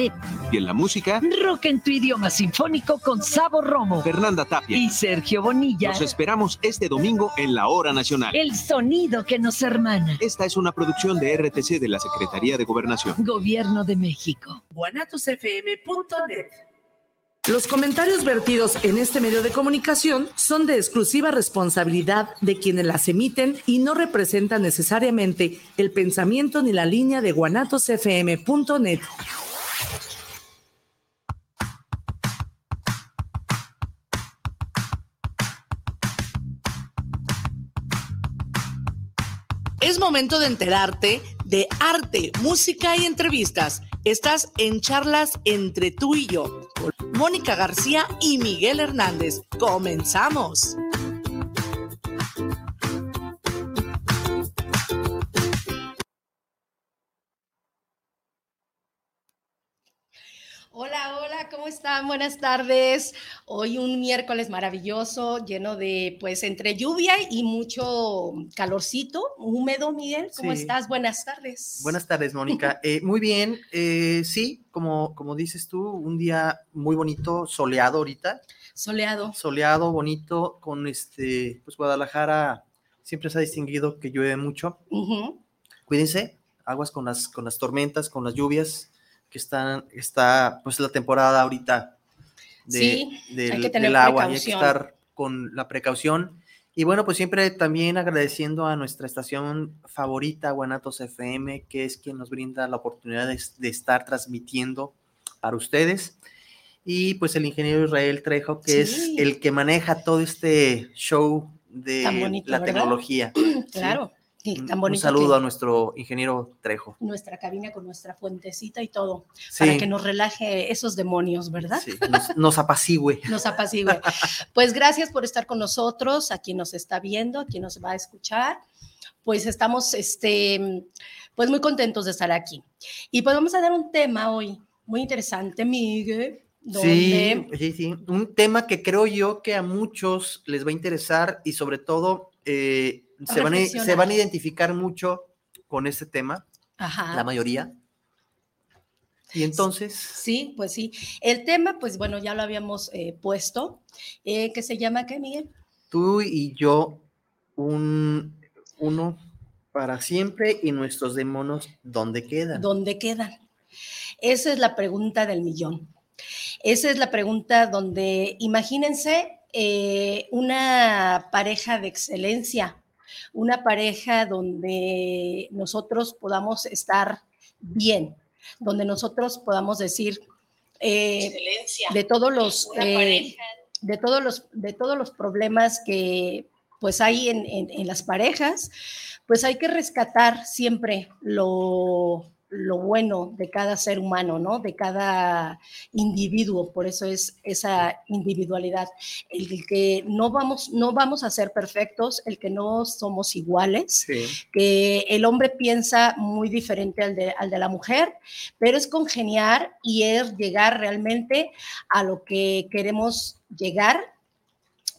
Y en la música, Rock en tu idioma sinfónico con Sabo Romo Fernanda Tapia. y Sergio Bonilla. Los esperamos este domingo en la Hora Nacional. El sonido que nos hermana. Esta es una producción de RTC de la Secretaría de Gobernación. Gobierno de México. guanatosfm.net. Los comentarios vertidos en este medio de comunicación son de exclusiva responsabilidad de quienes las emiten y no representan necesariamente el pensamiento ni la línea de guanatosfm.net. Momento de enterarte de arte, música y entrevistas. Estás en charlas entre tú y yo, Mónica García y Miguel Hernández. Comenzamos. Hola, hola, ¿cómo están? Buenas tardes. Hoy un miércoles maravilloso, lleno de, pues, entre lluvia y mucho calorcito, húmedo, Miguel. ¿Cómo Sí. estás? Buenas tardes. Buenas tardes, Mónica. Eh, muy bien, eh, sí, como, como dices tú, un día muy bonito, soleado ahorita, Soleado. soleado, bonito, con este, pues Guadalajara siempre se ha distinguido que llueve mucho. Cuídense, aguas con las, con las tormentas, con las lluvias, que están, está pues la temporada ahorita de- Sí, del, del agua, y hay que estar con la precaución. Y bueno, pues siempre también agradeciendo a nuestra estación favorita, Guanatos FM, que es quien nos brinda la oportunidad de, de estar transmitiendo para ustedes. Y pues el ingeniero Israel Trejo, que es el que maneja todo este show de bonito, la ¿verdad? tecnología. Claro. Sí, Un- tan un bonito. saludo que a nuestro ingeniero Trejo. Nuestra cabina con nuestra fuentecita y todo, Sí, para que nos relaje esos demonios, ¿verdad? sí, nos, nos apacigüe. nos apacigue. Pues gracias por estar con nosotros, a quien nos está viendo, a quien nos va a escuchar. Pues estamos, este, pues muy contentos de estar aquí. Y pues vamos a dar un tema hoy muy interesante, Miguel, Sí, donde sí, sí. Un tema que creo yo que a muchos les va a interesar y sobre todo eh, se, van a, se van a identificar mucho con este tema, Ajá. la mayoría. Y entonces, Sí, pues sí. El tema, pues bueno, ya lo habíamos eh, puesto, eh, que se llama, ¿qué, Miguel? tú y yo, un, uno para siempre y nuestros demonios, ¿dónde quedan? ¿Dónde quedan? Esa es la pregunta del millón. Esa es la pregunta donde, imagínense, eh, una pareja de excelencia, una pareja donde nosotros podamos estar bien, donde nosotros podamos decir eh, de todos los eh, de todos los de todos los problemas que pues hay en, en- en las parejas, pues hay que rescatar siempre lo, lo bueno de cada ser humano, ¿no? De cada individuo, por eso es esa individualidad, el que no vamos, no vamos a ser perfectos, el que no somos iguales, Sí. que el hombre piensa muy diferente al de, al de la mujer, pero es congeniar y es llegar realmente a lo que queremos llegar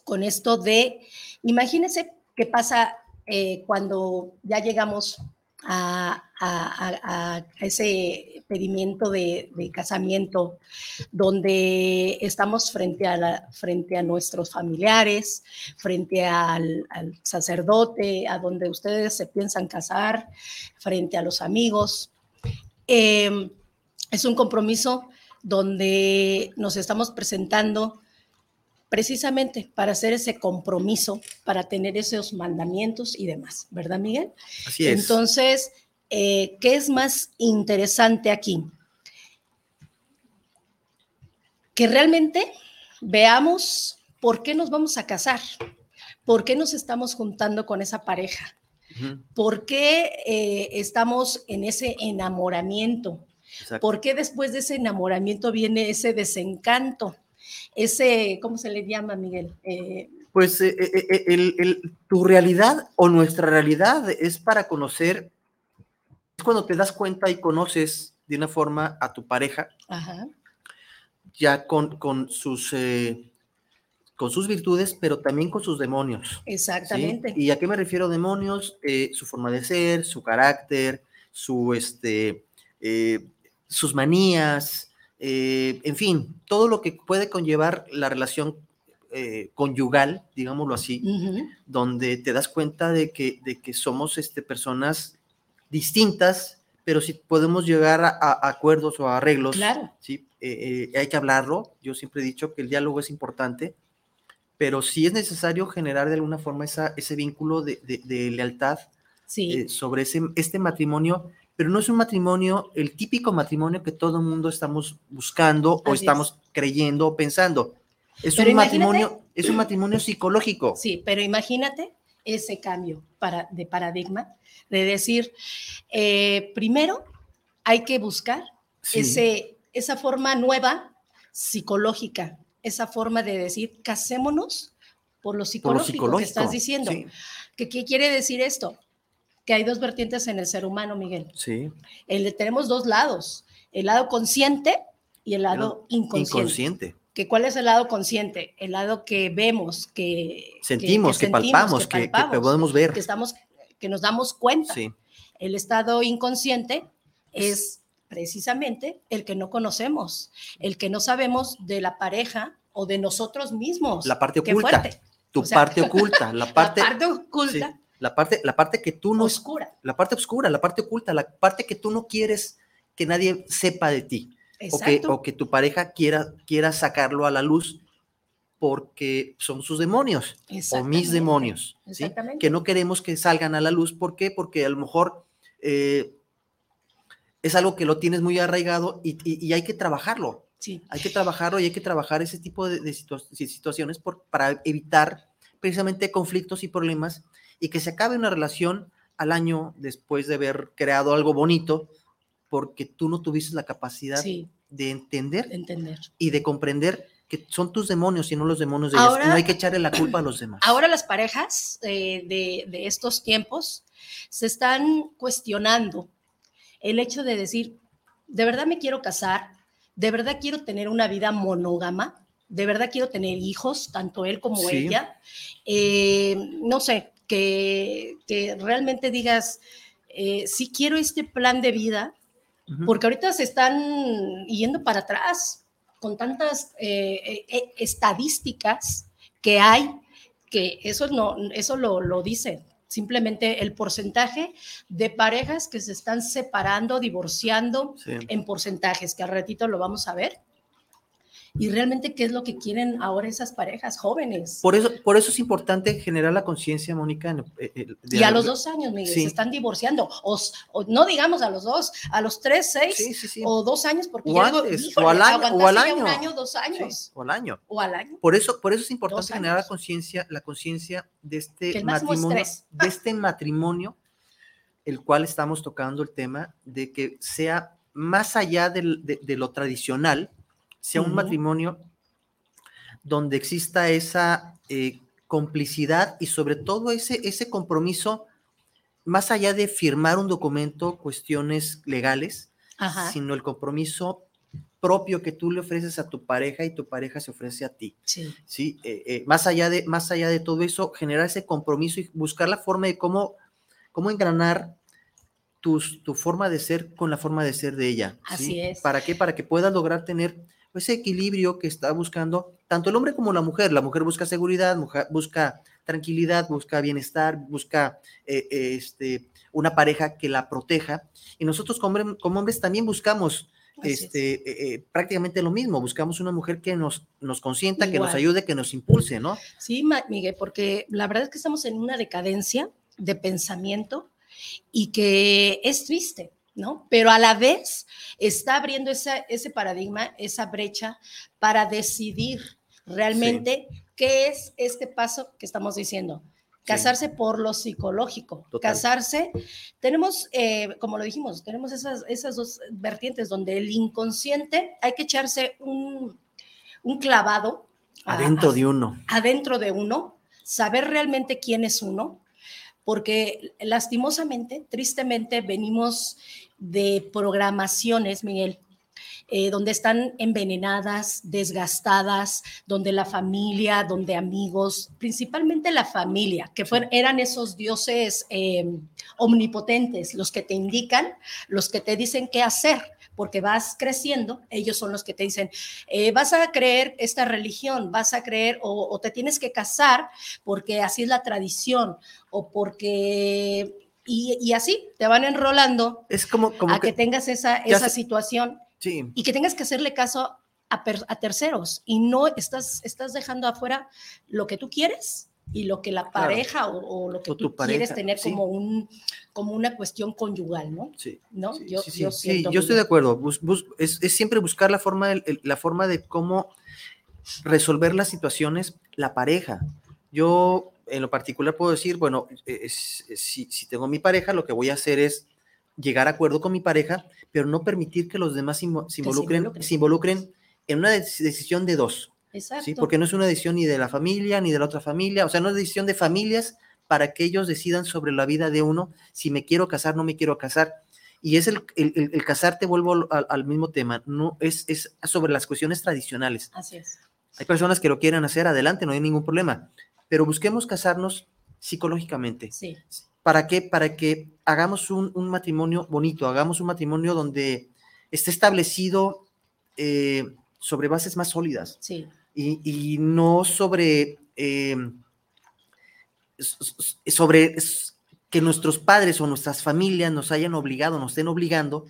con esto de, imagínense qué pasa eh, cuando ya llegamos a, ese pedimiento de, casamiento, donde estamos frente a, frente a nuestros familiares, frente al, sacerdote, a donde ustedes se piensan casar, frente a los amigos. Eh, es un compromiso donde nos estamos presentando precisamente para hacer ese compromiso, para tener esos mandamientos y demás, ¿verdad, Miguel? Así es. Entonces, eh, ¿qué es más interesante aquí? Que realmente veamos por qué nos vamos a casar, por qué nos estamos juntando con esa pareja, por qué eh, estamos en ese enamoramiento, exacto. por qué después de ese enamoramiento viene ese desencanto, ese, ¿cómo se le llama, Miguel? Eh, Pues eh, eh, el- el- tu realidad o nuestra realidad es para conocer, es cuando te das cuenta y conoces de una forma a tu pareja, ajá, ya con, con sus, con sus virtudes, pero también con sus demonios. ¿sí? exactamente. ¿Y a qué me refiero demonios? Su forma de ser, su carácter, su, este, sus manías, eh, en fin, todo lo que puede conllevar la relación eh, conyugal, digámoslo así, donde te das cuenta de que, de que somos este, personas distintas, pero si podemos llegar a, a acuerdos o a arreglos, Claro. ¿sí? Eh, eh, hay que hablarlo. Yo siempre he dicho que el diálogo es importante, pero sí es necesario generar de alguna forma esa, ese vínculo de, de- de lealtad Sí. sobre ese, este matrimonio, pero no es un matrimonio, el típico matrimonio que todo el mundo estamos buscando o es. estamos creyendo o pensando. Es Pero un matrimonio, es un matrimonio psicológico. Sí, pero imagínate ese cambio para, de paradigma, de decir, eh, primero hay que buscar Sí. ese, esa forma nueva psicológica, esa forma de decir, casémonos por lo por lo psicológico, psicológico. que estás diciendo. Sí, ¿Qué, ¿Qué quiere decir esto? Que hay dos vertientes en el ser humano, Miguel. sí. El, tenemos dos lados, el lado consciente y el lado inconsciente. inconsciente. que cuál es el lado consciente, el lado que vemos, que Sentimos, que, sentimos, palpamos, que, que palpamos, podemos ver. que estamos, que nos damos cuenta. Sí, El estado inconsciente es precisamente el que no conocemos, el que no sabemos de la pareja o de nosotros mismos. la parte Qué oculta. fuerte. Tu O sea, parte oculta, la parte, la parte sí, oculta, la parte, la parte que tú no, oscura. la parte oscura, la parte oculta, la parte que tú no quieres que nadie sepa de ti. o que, Exacto. o que tu pareja quiera, quiera sacarlo a la luz porque son sus demonios o mis demonios, ¿sí? que no queremos que salgan a la luz. ¿Por qué? Porque a lo mejor eh, es algo que lo tienes muy arraigado y, y- y hay que trabajarlo. Sí. Hay que trabajarlo y hay que trabajar ese tipo de, de situa- de situaciones por- para evitar precisamente conflictos y problemas y que se acabe una relación al año después de haber creado algo bonito porque tú no tuviste la capacidad Sí, de entender de entender. y de comprender que son tus demonios y no los demonios de ellos. Ahora- no hay que echarle la culpa a los demás. Ahora las parejas eh, de, de estos tiempos se están cuestionando el hecho de decir, ¿de verdad me quiero casar? ¿De verdad quiero tener una vida monógama? ¿De verdad quiero tener hijos, tanto él como Sí. ella? Eh, no sé, que, que realmente digas, eh, si quiero este plan de vida, porque ahorita se están yendo para atrás con tantas eh, eh, eh, estadísticas que hay, que eso, no, eso lo, lo dice. Simplemente el porcentaje de parejas que se están separando, divorciando Sí. en porcentajes, que al ratito lo vamos a ver. Y realmente, ¿qué es lo que quieren ahora esas parejas jóvenes? Por eso, por eso es importante generar la conciencia, Mónica. eh, eh, de y a los dos años, Miguel, Sí. se están divorciando. O, o no digamos a los dos, a los tres, seis Sí, sí, o dos años, porque O ya antes, o híjole, al año- o al ya un año. año, dos años, o al año. o al año. Por eso, por eso es importante generar la conciencia, la conciencia de este matrimonio, estrés. de este matrimonio, el cual estamos tocando el tema de que sea más allá del- de, de lo tradicional, sea un matrimonio donde exista esa eh, complicidad y sobre todo ese, ese compromiso, más allá de firmar un documento, cuestiones legales, Ajá, sino el compromiso propio que tú le ofreces a tu pareja y tu pareja se ofrece a ti. sí, ¿sí? Eh, eh, más, allá de, más allá de todo eso, generar ese compromiso y buscar la forma de cómo, cómo engranar tus, tu forma de ser con la forma de ser de ella. ¿sí? Así es. ¿Para qué? Para que puedas lograr tener ese equilibrio que está buscando tanto el hombre como la mujer. La mujer busca seguridad, mujer busca tranquilidad, busca bienestar, busca eh, eh, este, una pareja que la proteja. Y nosotros como, hombre- como hombres también buscamos este, eh, eh, prácticamente lo mismo. Buscamos una mujer que nos, nos consienta, que nos ayude, que nos impulse, ¿no? Sí, Miguel, porque la verdad es que estamos en una decadencia de pensamiento y que es triste, ¿no? Pero a la vez está abriendo esa- ese paradigma, esa brecha para decidir realmente qué es este paso que estamos diciendo. Casarse por lo psicológico, Total. casarse. Tenemos, eh, como lo dijimos, tenemos esas, esas dos vertientes donde el inconsciente hay que echarse un, un clavado Adentro a- de uno. adentro de uno, saber realmente quién es uno, porque lastimosamente, tristemente, venimos de programaciones, Miguel, eh, donde están envenenadas, desgastadas, donde la familia, donde amigos, principalmente la familia, que fueron, eran esos dioses eh, omnipotentes, los que te indican, los que te dicen qué hacer, porque vas creciendo, ellos son los que te dicen, eh, vas a creer esta religión, vas a creer o, o te tienes que casar porque así es la tradición o porque... Y, y así te van enrolando Es como, como a que, tengas esa, esa situación sí, y que tengas que hacerle caso a, per- a terceros y no estás, estás dejando afuera lo que tú quieres y lo que la Claro. pareja o, o lo que O tú tu quieres pareja, tener sí. como, un, como una cuestión conyugal, ¿no? sí. ¿No? Sí, yo sí, yo sí, yo estoy de acuerdo. Bus- bus- es, es siempre buscar la forma, de, la forma de cómo resolver las situaciones, la pareja. Yo, en lo particular, puedo decir, bueno, eh, es- es- si, si tengo mi pareja, lo que voy a hacer es llegar a acuerdo con mi pareja, pero no permitir que los demás se invo- se involucren, involucren. se involucren en una dec- decisión de dos. Exacto. ¿sí? Porque no es una decisión ni de la familia ni de la otra familia, o sea, no es decisión de familias para que ellos decidan sobre la vida de uno, si me quiero casar, no me quiero casar. Y es el, el, el- el casarte, vuelvo al, al- al mismo tema, no es, es sobre las cuestiones tradicionales. Así es. Hay personas que lo quieren hacer, adelante, no hay ningún problema, pero busquemos casarnos psicológicamente. Sí. ¿Para qué? Para que hagamos un, un matrimonio bonito, hagamos un matrimonio donde esté establecido eh, sobre bases más sólidas Sí. Y, y no sobre, eh, sobre que nuestros padres o nuestras familias nos hayan obligado, nos estén obligando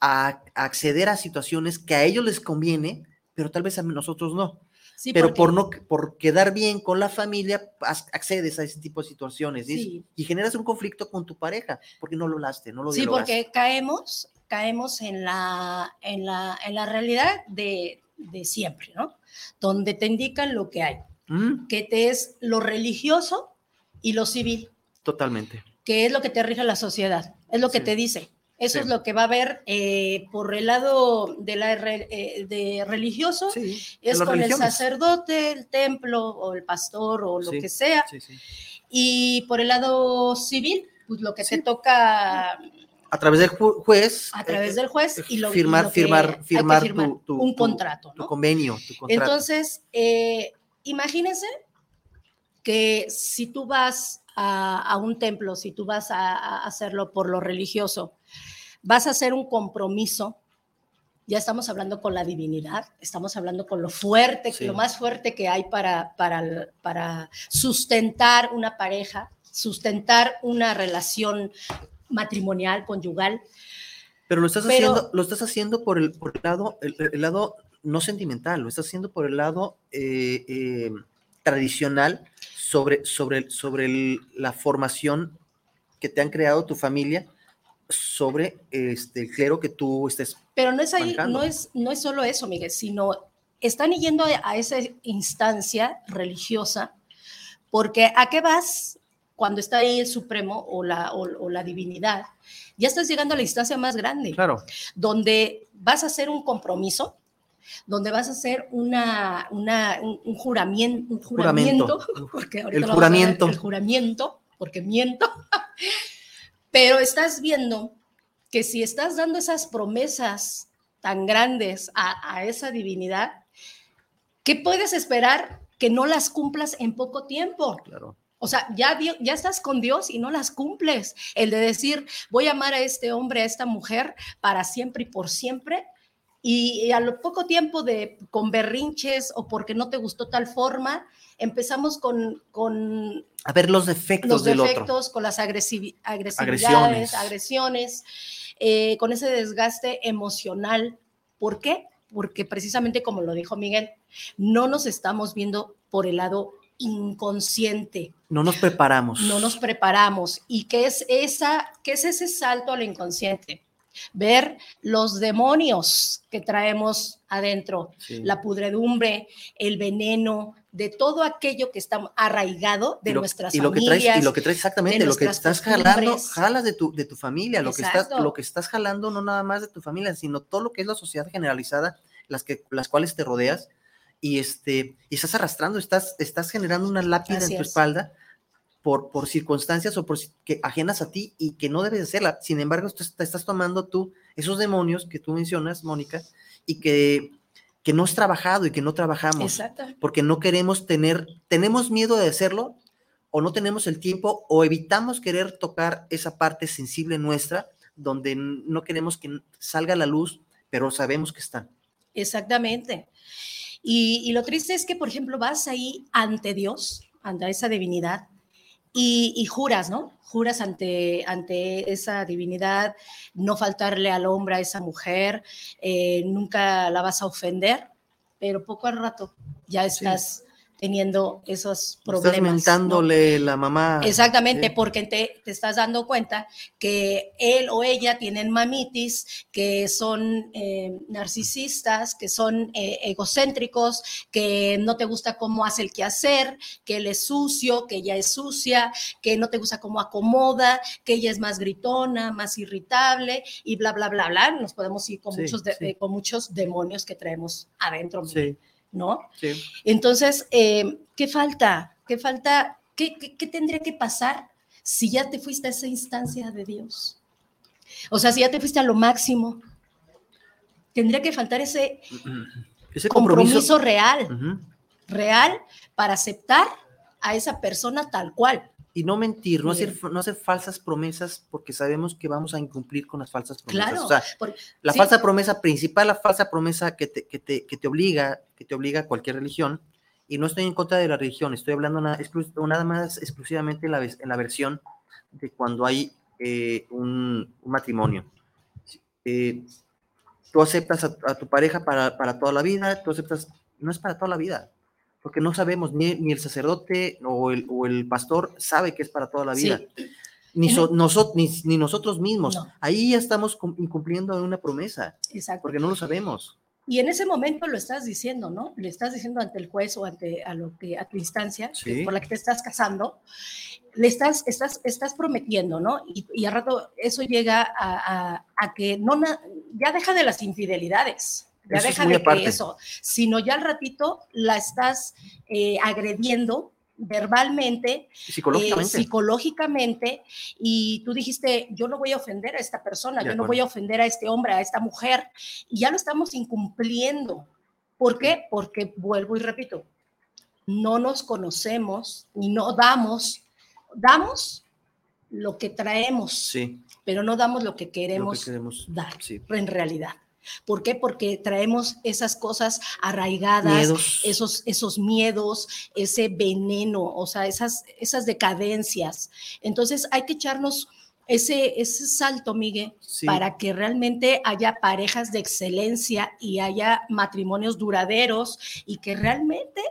a, a acceder a situaciones que a ellos les conviene, pero tal vez a nosotros no. Sí, pero porque- por no por quedar bien con la familia, accedes a ese tipo de situaciones y generas un conflicto con tu pareja porque no lo hablaste, no lo Sí, dialogaste. porque caemos, caemos en la, en la, en la realidad de, de siempre, ¿no? Donde te indican lo que hay, Mm, que te es lo religioso y lo civil, totalmente. que es lo que te rige la sociedad, es lo que Sí. te dice. Eso Sí. es lo que va a haber eh, por el lado de, la, eh, de religioso, Sí, es con el sacerdote, el templo o el pastor o lo Sí, que sea. Y por el lado civil, pues lo que te toca A través del ju- juez. a través eh, del juez y lo, y firmar, lo que firmar, que firmar, firmar, tu, tu- un contrato, tu ¿no? convenio, contrato. Entonces, eh, imagínense que si tú vas a, a un templo, si tú vas a, a hacerlo por lo religioso, vas a hacer un compromiso. Ya estamos hablando con la divinidad, estamos hablando con lo fuerte, Sí. lo más fuerte que hay para, para, para sustentar una pareja, sustentar una relación matrimonial, conyugal. Pero lo estás Pero- haciendo, lo estás haciendo por el, por el lado, el, el lado no sentimental, lo estás haciendo por el lado eh, eh, tradicional sobre, sobre, sobre el- la formación que te han creado tu familia sobre este, el clero que tú estés. Pero no es ahí, manejando. no es, no es solo eso, Miguel, sino están yendo a, a esa instancia religiosa, porque ¿a qué vas cuando está ahí el Supremo o la, o, o la divinidad? Ya estás llegando a la instancia más grande, Claro, donde vas a hacer un compromiso, donde vas a hacer una, una, un, un juramiento, un Juramento. juramento, porque El a ver el juramiento, porque miento, pero estás viendo que si estás dando esas promesas tan grandes a, a esa divinidad, ¿qué puedes esperar que no las cumplas en poco tiempo? claro. O sea, ya, ya estás con Dios y no las cumples. El de decir, voy a amar a este hombre, a esta mujer para siempre y por siempre. Y, y a lo poco tiempo de con berrinches o porque no te gustó tal forma, empezamos con, con A ver los defectos los del otro. con las agresivi- agresividades, Agresiones. agresiones, eh, con ese desgaste emocional. ¿Por qué? Porque precisamente como lo dijo Miguel, no nos estamos viendo por el lado inconsciente, No nos preparamos. no nos preparamos. ¿Y qué es, esa, qué es ese salto al inconsciente? Ver los demonios que traemos adentro, Sí. la pudredumbre, el veneno, de todo aquello que está arraigado de y lo, nuestras y lo que familias. traes, y lo que traes exactamente, lo que estás jalando, jalas de tu, de tu familia, lo que, estás, lo que estás jalando no nada más de tu familia, sino todo lo que es la sociedad generalizada, las, que, las cuales te rodeas, y, este, y estás arrastrando, estás, estás generando una lápida Así en tu es. espalda por, por circunstancias o por que ajenas a ti y que no debes de serla. Sin embargo, te estás tomando tú esos demonios que tú mencionas, Mónica, y que, que no has trabajado y que no trabajamos Exacto. porque no queremos tener, tenemos miedo de hacerlo o no tenemos el tiempo o evitamos querer tocar esa parte sensible nuestra donde no queremos que salga la luz pero sabemos que están. Exactamente. Y, y lo triste es que, por ejemplo, vas ahí ante Dios, ante esa divinidad, y, y juras, ¿no? Juras ante, ante esa divinidad, no faltarle al hombre, a esa mujer, eh, nunca la vas a ofender, pero poco al rato ya estás teniendo esos problemas. Estás ¿no? mentándole la mamá. Exactamente, porque te, te estás dando cuenta que él o ella tienen mamitis, que son eh, narcisistas, que son eh, egocéntricos, que no te gusta cómo hace el quehacer, que él es sucio, que ella es sucia, que no te gusta cómo acomoda, que ella es más gritona, más irritable y bla, bla, bla, bla. Nos podemos ir con, Sí, muchos, de- sí. con muchos demonios que traemos adentro, Sí, ¿no? sí. Entonces, eh, ¿qué falta? ¿Qué falta? ¿Qué, qué, qué tendría que pasar si ya te fuiste a esa instancia de Dios? O sea, si ya te fuiste a lo máximo, tendría que faltar ese Ese compromiso, compromiso. real, real para aceptar a esa persona tal cual. Y no mentir, no hacer, no hacer falsas promesas porque sabemos que vamos a incumplir con las falsas promesas. Claro, O sea, por- la sí. falsa promesa principal, la falsa promesa que te, que te, que te obliga, que te obliga a cualquier religión, y no estoy en contra de la religión, estoy hablando nada, nada más exclusivamente en la, en la versión de cuando hay eh, un, un matrimonio. Eh, tú aceptas a, a tu pareja para, para toda la vida, tú aceptas, no es para toda la vida, porque no sabemos, ni, ni el sacerdote o el, o el pastor sabe que es para toda la Sí. vida. Ni, so- noso- ni, ni nosotros mismos. No. Ahí ya estamos cum- incumpliendo una promesa, Exacto. porque no lo sabemos. Y en ese momento lo estás diciendo, ¿no? Le estás diciendo ante el juez o ante a lo que a tu instancia Sí. por la que te estás casando, le estás estás estás prometiendo, ¿no? Y, y al rato eso llega a, a- a que no na- ya deja de las infidelidades. Ya Eso es de que eso, sino ya al ratito la estás eh, agrediendo verbalmente eh, Psicológicamente. psicológicamente y tú dijiste, yo no voy a ofender a esta persona, De yo no voy a ofender a este hombre, a esta mujer, y ya lo estamos incumpliendo. ¿Por qué? Porque, vuelvo y repito, no nos conocemos y no damos, damos lo que traemos, sí, pero no damos lo que lo queremos que queremos. dar Sí. en realidad. ¿Por qué? Porque traemos esas cosas arraigadas, Miedos. esos, esos miedos, ese veneno, o sea, esas, esas decadencias. Entonces hay que echarnos ese, ese salto, Miguel, Sí. para que realmente haya parejas de excelencia y haya matrimonios duraderos y que realmente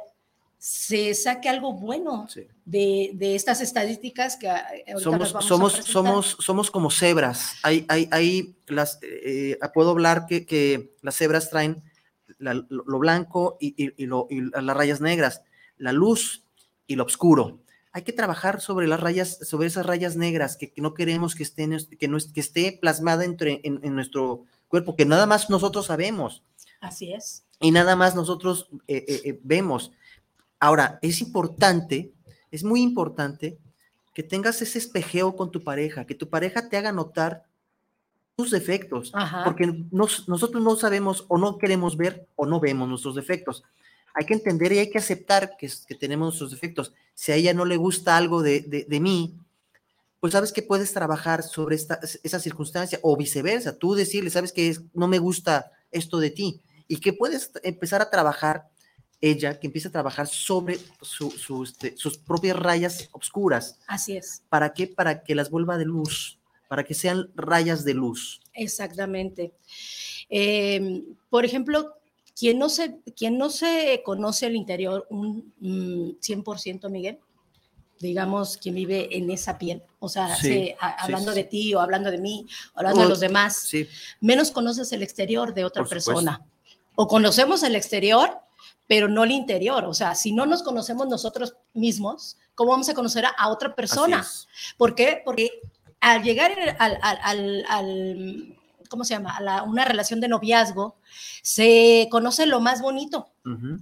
se saque algo bueno Sí. de, de estas estadísticas que ah, ahorita somos, vamos a somos, presentar. somos, somos como cebras. Hay, hay, hay las, eh, eh, puedo hablar que, que las cebras traen la- lo, lo blanco y, y- y lo- y las rayas negras, la luz y lo oscuro. Hay que trabajar sobre las rayas, sobre esas rayas negras que, que no queremos que esté, en nues- que, no que esté plasmada entre, en, en nuestro cuerpo, que nada más nosotros sabemos Así es. y nada más nosotros eh, eh, eh, vemos. Ahora, es importante, es muy importante que tengas ese espejeo con tu pareja, que tu pareja te haga notar tus defectos, Ajá. porque nos- nosotros no sabemos o no queremos ver o no vemos nuestros defectos. Hay que entender y hay que aceptar que, tenemos nuestros defectos. Si a ella no le gusta algo de, de- de mí, pues sabes que puedes trabajar sobre esta, esa circunstancia o viceversa. Tú decirle, sabes que no me gusta esto de ti y que puedes empezar a trabajar, ella, que empiece a trabajar sobre su- su, este, sus propias rayas oscuras. Así es. ¿Para qué? Para que las vuelva de luz, para que sean rayas de luz. Exactamente. Eh, por ejemplo, quien no, se, quien no se conoce el interior un mm, 100%, Miguel, digamos, quien vive en esa piel, o sea, Sí, se- a- sí, hablando sí. de ti o hablando de mí, o hablando de O- los demás, menos conoces el exterior de otra Por supuesto. persona. O conocemos el exterior, pero no el interior. O sea, si no nos conocemos nosotros mismos, ¿cómo vamos a conocer a, a otra persona? ¿Por qué? Porque al llegar al, al- al- al- ¿cómo se llama? La- una relación de noviazgo, se conoce lo más bonito,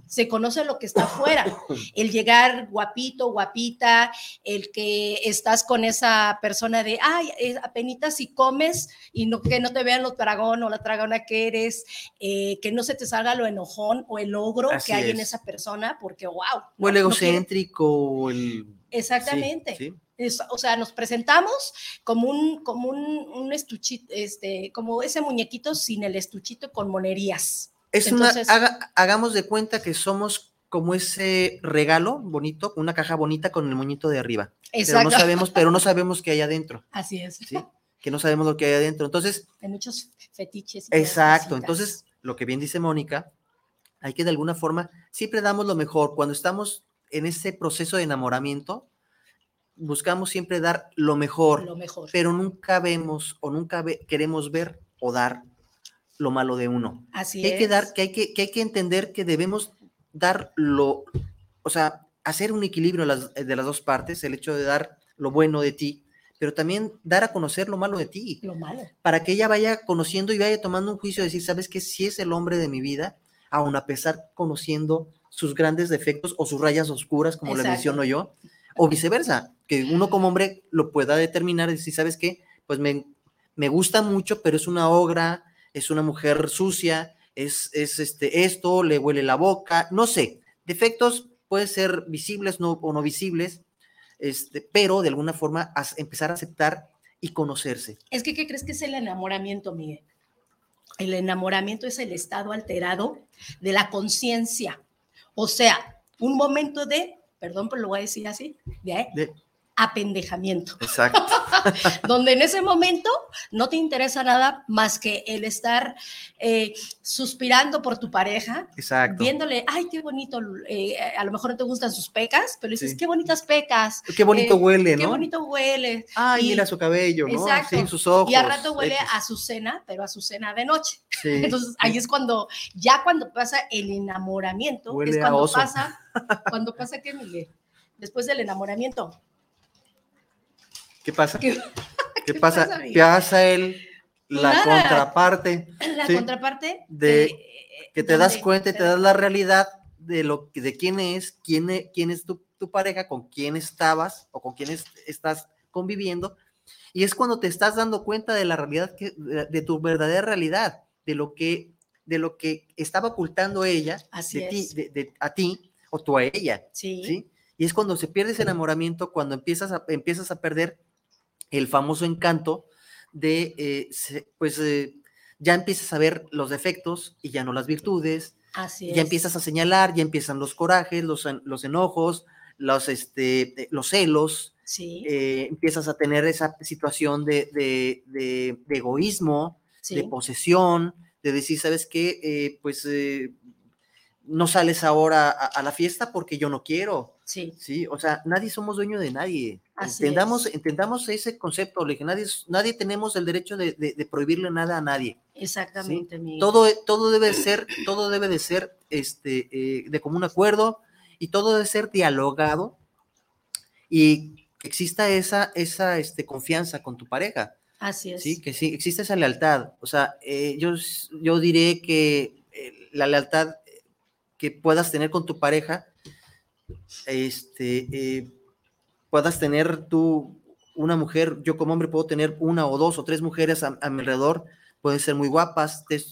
se conoce lo que está afuera. El llegar guapito, guapita, el que estás con esa persona de, ay, eh, apenitas si comes y no, que no te vean lo dragón o la dragona que eres, eh, que no se te salga lo enojón o el ogro Así que hay en es. esa persona, porque wow. O el no- egocéntrico, el... Exactamente. Sí, sí. Es- o sea, nos presentamos como un, como un, un estuchito, este, como ese muñequito sin el estuchito con monerías. Es Entonces- una, haga- hagamos de cuenta que somos como ese regalo bonito, una caja bonita con el moñito de arriba. Pero Exacto. no sabemos, pero no sabemos qué hay adentro, Así es. ¿sí? Que no sabemos lo que hay adentro. Entonces, Hay muchos fetiches. exacto. Entonces, lo que bien dice Mónica, hay que de alguna forma, siempre damos lo mejor. Cuando estamos en ese proceso de enamoramiento, buscamos siempre dar lo mejor, lo mejor. pero nunca vemos o nunca ve- queremos ver o dar lo malo de uno. Así que hay es. que dar, que hay que, que hay que entender que debemos dar lo, o sea, hacer un equilibrio de las, de las dos partes, el hecho de dar lo bueno de ti, pero también dar a conocer lo malo de ti, Lo malo. para que ella vaya conociendo y vaya tomando un juicio de decir, ¿sabes qué? Si es el hombre de mi vida, aun a pesar conociendo sus grandes defectos o sus rayas oscuras, como le menciono yo, o viceversa, que uno como hombre lo pueda determinar y decir, ¿sabes qué? Pues me, me gusta mucho, pero es una ogra, es una mujer sucia, es, es este, esto, le huele la boca, no sé, defectos pueden ser visibles no, o no visibles, este, pero de alguna forma empezar a aceptar y conocerse. Es que, ¿qué crees que es el enamoramiento, Miguel? El enamoramiento es el estado alterado de la conciencia. O sea, un momento de, perdón, pero lo voy a decir así, de apendejamiento, exacto. donde en ese momento no te interesa nada más que el estar eh, suspirando por tu pareja, Exacto. viéndole, ay, qué bonito, eh, a lo mejor no te gustan sus pecas, pero dices, Sí. qué bonitas pecas, Qué bonito eh, huele, qué ¿no? bonito huele. Ay, Y- mira su cabello, ¿no? Exacto. Sí, sus ojos. Y al rato huele a su cena, pero a su cena de noche. Sí, Entonces ahí es cuando, ya cuando pasa el enamoramiento, Huele es a cuando oso. pasa, cuando pasa que Miguel, después del enamoramiento, ¿Qué pasa? ¿qué- ¿Qué, qué pasa? pasa, amiga? Pasa el, la Nada. contraparte, la Sí. contraparte De- que te das cuenta y te das la realidad de lo de quién es, quién es, quién es tu, tu pareja, con quién estabas o con quién es- estás conviviendo. Y es cuando te estás dando cuenta de la realidad, que, de, de tu verdadera realidad, de lo que, de lo que estaba ocultando ella Así de ti, de- de- a ti o tú a ella. Sí, ¿sí? Y es cuando se pierde ese enamoramiento, cuando empiezas a, empiezas a perder el famoso encanto de, eh, pues, eh, ya empiezas a ver los defectos y ya no las virtudes, así es. ya empiezas a señalar, ya empiezan los corajes, los, los enojos, los, este, eh, los celos, Sí, eh, empiezas a tener esa situación de, de- de- de egoísmo, sí, de posesión, de decir, ¿sabes qué? Eh, pues eh, no sales ahora a, a la fiesta porque yo no quiero, sí, ¿sí? O sea, nadie somos dueño de nadie. Así Entendamos, es. entendamos ese concepto, le dije, nadie, nadie tenemos el derecho de, de- de prohibirle nada a nadie. exactamente, Miguel. Todo, todo debe ser, todo debe de ser este, eh, de común acuerdo y todo debe ser dialogado y exista esa, esa este, confianza con tu pareja. Así es. Sí, que sí, existe esa lealtad. O sea, eh, yo, yo diré que eh, la lealtad que puedas tener con tu pareja, este, eh, puedas tener tú una mujer, yo como hombre puedo tener una o dos o tres mujeres a, a mi alrededor, pueden ser muy guapas, te-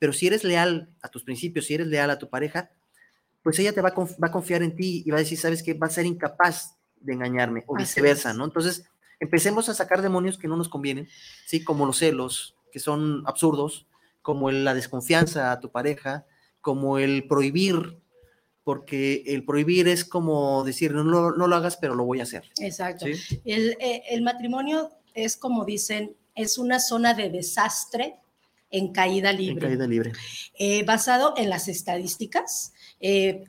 pero si eres leal a tus principios, si eres leal a tu pareja, pues ella te va a, conf- va a confiar en ti y va a decir, sabes que va a ser incapaz de engañarme o Así viceversa. ¿no? Entonces, empecemos a sacar demonios que no nos convienen, ¿sí? Como los celos, que son absurdos, como la desconfianza a tu pareja, como el prohibir, porque el prohibir es como decir, no, lo- no lo hagas, pero lo voy a hacer. Exacto. ¿sí? El, eh, el matrimonio es como dicen, es una zona de desastre en caída En libre. caída libre. eh, basado en las estadísticas. eh,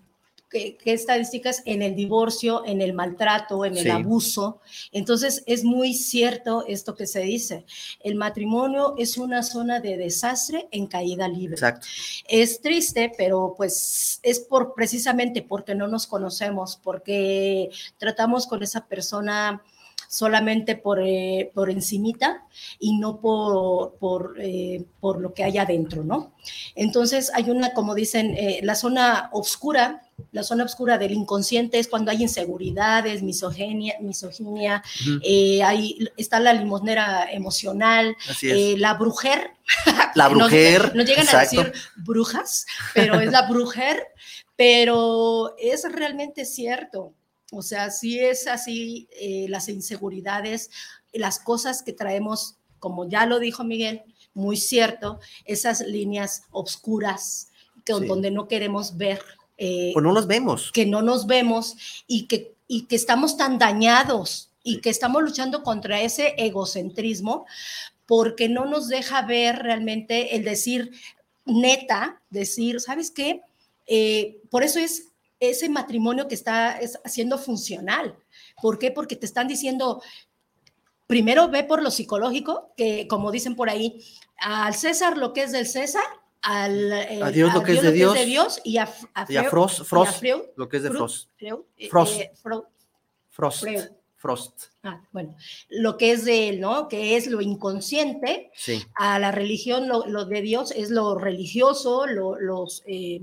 ¿qué, qué estadísticas? En el divorcio, en el maltrato, en el Sí. abuso. Entonces, es muy cierto esto que se dice. El matrimonio es una zona de desastre en caída libre. Exacto. Es triste, pero pues es por precisamente porque no nos conocemos, porque tratamos con esa persona solamente por, eh, por encimita y no por, por, eh, por lo que hay adentro, ¿no? Entonces hay una, como dicen, eh, la zona oscura, la zona oscura del inconsciente es cuando hay inseguridades, misoginia, misoginia Ujú. eh, hay, está la limonera emocional, eh, la brujer, la brujer. nos llegan exacto. a decir brujas, pero es la brujer, pero es realmente cierto. O sea, sí es así, eh, las inseguridades, las cosas que traemos, como ya lo dijo Miguel, muy cierto, esas líneas obscuras que, Sí. donde no queremos ver. eh, Pues no los vemos. que no nos vemos y que, y que estamos tan dañados y que estamos luchando contra ese egocentrismo porque no nos deja ver realmente el decir neta, decir, ¿sabes qué? Eh, por eso es ese matrimonio que está es- haciendo funcional. ¿Por qué? Porque te están diciendo, primero ve por lo psicológico, que como dicen por ahí, al César lo que es del César, al, eh, A Dios lo que es de Dios. y a, a Y a Freud- Frost, y a Frost, Freud, lo que es de Freud, Frost. Freud, eh, Frost. eh, Frost. Frost. ah, bueno, lo que es de él, ¿no? Que es lo inconsciente, Sí. a la religión, lo, lo de Dios es lo religioso, lo- los eh,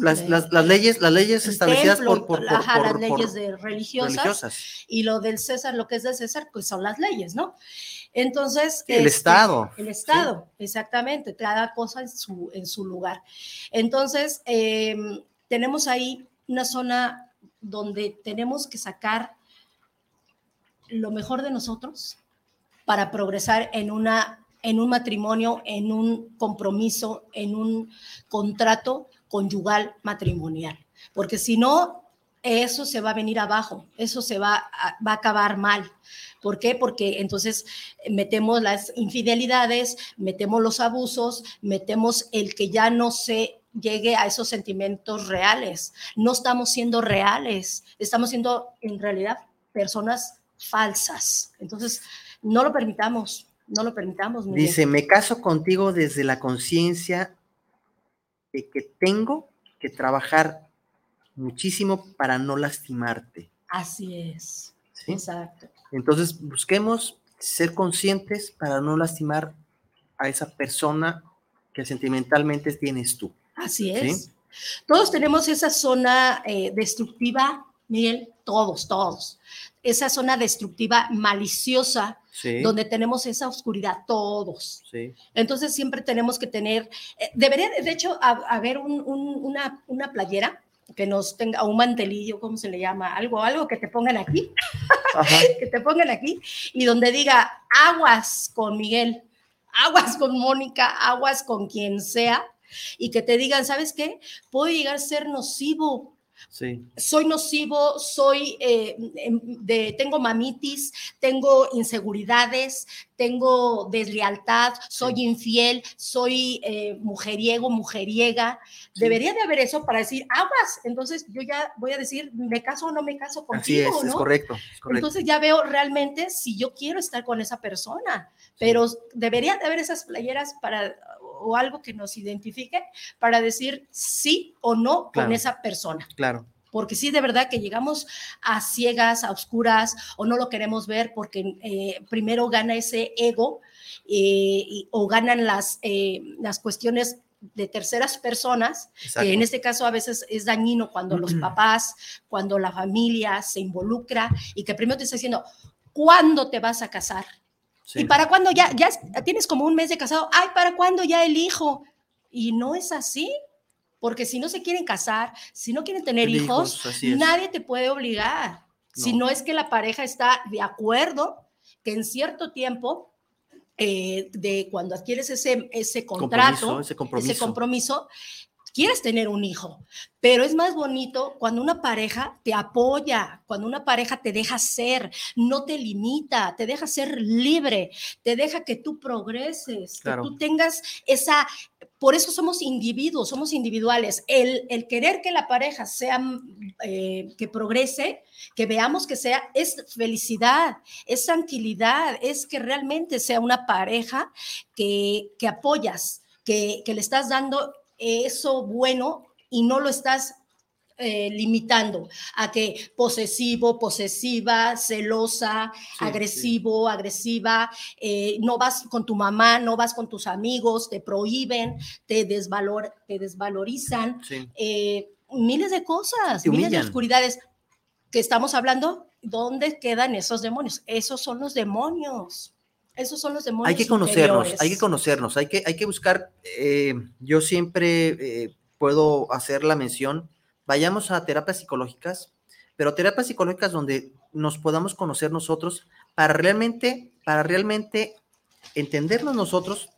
Las, de- las, las leyes, las leyes establecidas templo, por, por, por- ajá, las leyes de religiosas, religiosas. y lo del César, lo que es de César, pues son las leyes, ¿no? Entonces, El este, Estado. El Estado, exactamente, cada cosa en su, en su lugar. Entonces, eh, tenemos ahí una zona donde tenemos que sacar lo mejor de nosotros para progresar en, una, en un matrimonio, en un compromiso, en un contrato conyugal matrimonial. Porque si no, eso se va a venir abajo, eso se va va a acabar mal. ¿Por qué? Porque entonces metemos las infidelidades, metemos los abusos, metemos el que ya no se llegue a esos sentimientos reales. No estamos siendo reales, estamos siendo en realidad personas falsas. Entonces, no lo permitamos, no lo permitamos. Miguel. Dice, me caso contigo desde la conciencia de que tengo que trabajar muchísimo para no lastimarte. Así es. ¿sí? Exacto. Entonces, busquemos ser conscientes para no lastimar a esa persona que sentimentalmente tienes tú. Así ¿Sí? es. Todos tenemos esa zona eh, destructiva, Miguel, todos, todos. Esa zona destructiva maliciosa, Sí. donde tenemos esa oscuridad, todos. Sí. Entonces siempre tenemos que tener, eh, debería de hecho ha- haber un- un- una, una playera que nos tenga, un mantelillo, ¿cómo se le llama? Algo, algo que te pongan aquí, que te pongan aquí, y donde diga aguas con Miguel, aguas con Mónica, aguas con quien sea, y que te digan, ¿sabes qué? Puedo llegar a ser nocivo Sí. soy nocivo, soy eh, em, de, tengo mamitis, tengo inseguridades, tengo deslealtad, soy Sí. infiel, soy eh, mujeriego, mujeriega. Sí. Debería de haber eso para decir aguas. Entonces yo ya voy a decir, ¿me caso o no me caso Así es, contigo? es ¿no? correcto. es correcto. Entonces ya veo realmente si yo quiero estar con esa persona, pero debería de haber esas playeras para o algo que nos identifique para decir sí o no Claro. con esa persona claro. porque sí, de verdad que llegamos a ciegas, a oscuras, o no lo queremos ver porque eh, primero gana ese ego eh, y- o ganan las, eh, las cuestiones de terceras personas, Exacto. que en este caso a veces es dañino cuando los papás, cuando la familia se involucra y que primero te está diciendo, ¿cuándo te vas a casar? Sí. ¿Y para cuándo ya, ya tienes como un mes de casado? Ay, ¿para cuándo ya el hijo? Y no es así, porque si no se quieren casar, si no quieren tener hijos, nadie te puede obligar. Si No. no es que la pareja está de acuerdo que en cierto tiempo, eh, de cuando adquieres ese, ese contrato, Compromiso, ese compromiso. ese compromiso, quieres tener un hijo, pero es más bonito cuando una pareja te apoya, cuando una pareja te deja ser, no te limita, te deja ser libre, te deja que tú progreses, Claro. que tú tengas esa... Por eso somos individuos, somos individuales. El, el querer que la pareja sea, eh, que progrese, que veamos que sea, es felicidad, es tranquilidad, es que realmente sea una pareja que, que apoyas, que, que le estás dando eso bueno y no lo estás eh, limitando a que posesivo, posesiva, celosa, Sí, agresivo, agresiva, eh, no vas con tu mamá, no vas con tus amigos, te prohíben, te, desvalor, te desvalorizan, Sí. eh, miles de cosas, miles de oscuridades que estamos hablando. ¿Dónde quedan esos demonios? Esos son los demonios. Esos son los demonios. Hay que conocernos, interiores. hay que conocernos, hay que, hay que buscar, eh, yo siempre eh, puedo hacer la mención, vayamos a terapias psicológicas, pero terapias psicológicas donde nos podamos conocer nosotros para realmente, para realmente entendernos nosotros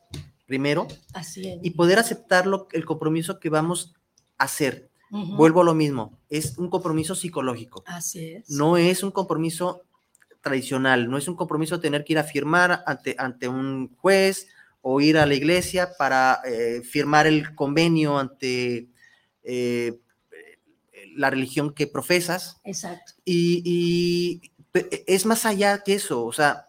primero Así es. y poder aceptar lo- el compromiso que vamos a hacer. Vuelvo a lo mismo, es un compromiso psicológico, Así es. no es un compromiso tradicional, no es un compromiso tener que ir a firmar ante, ante un juez o ir a la iglesia para eh, firmar el convenio ante eh, la religión que profesas Exacto. y, es más allá que eso, o sea,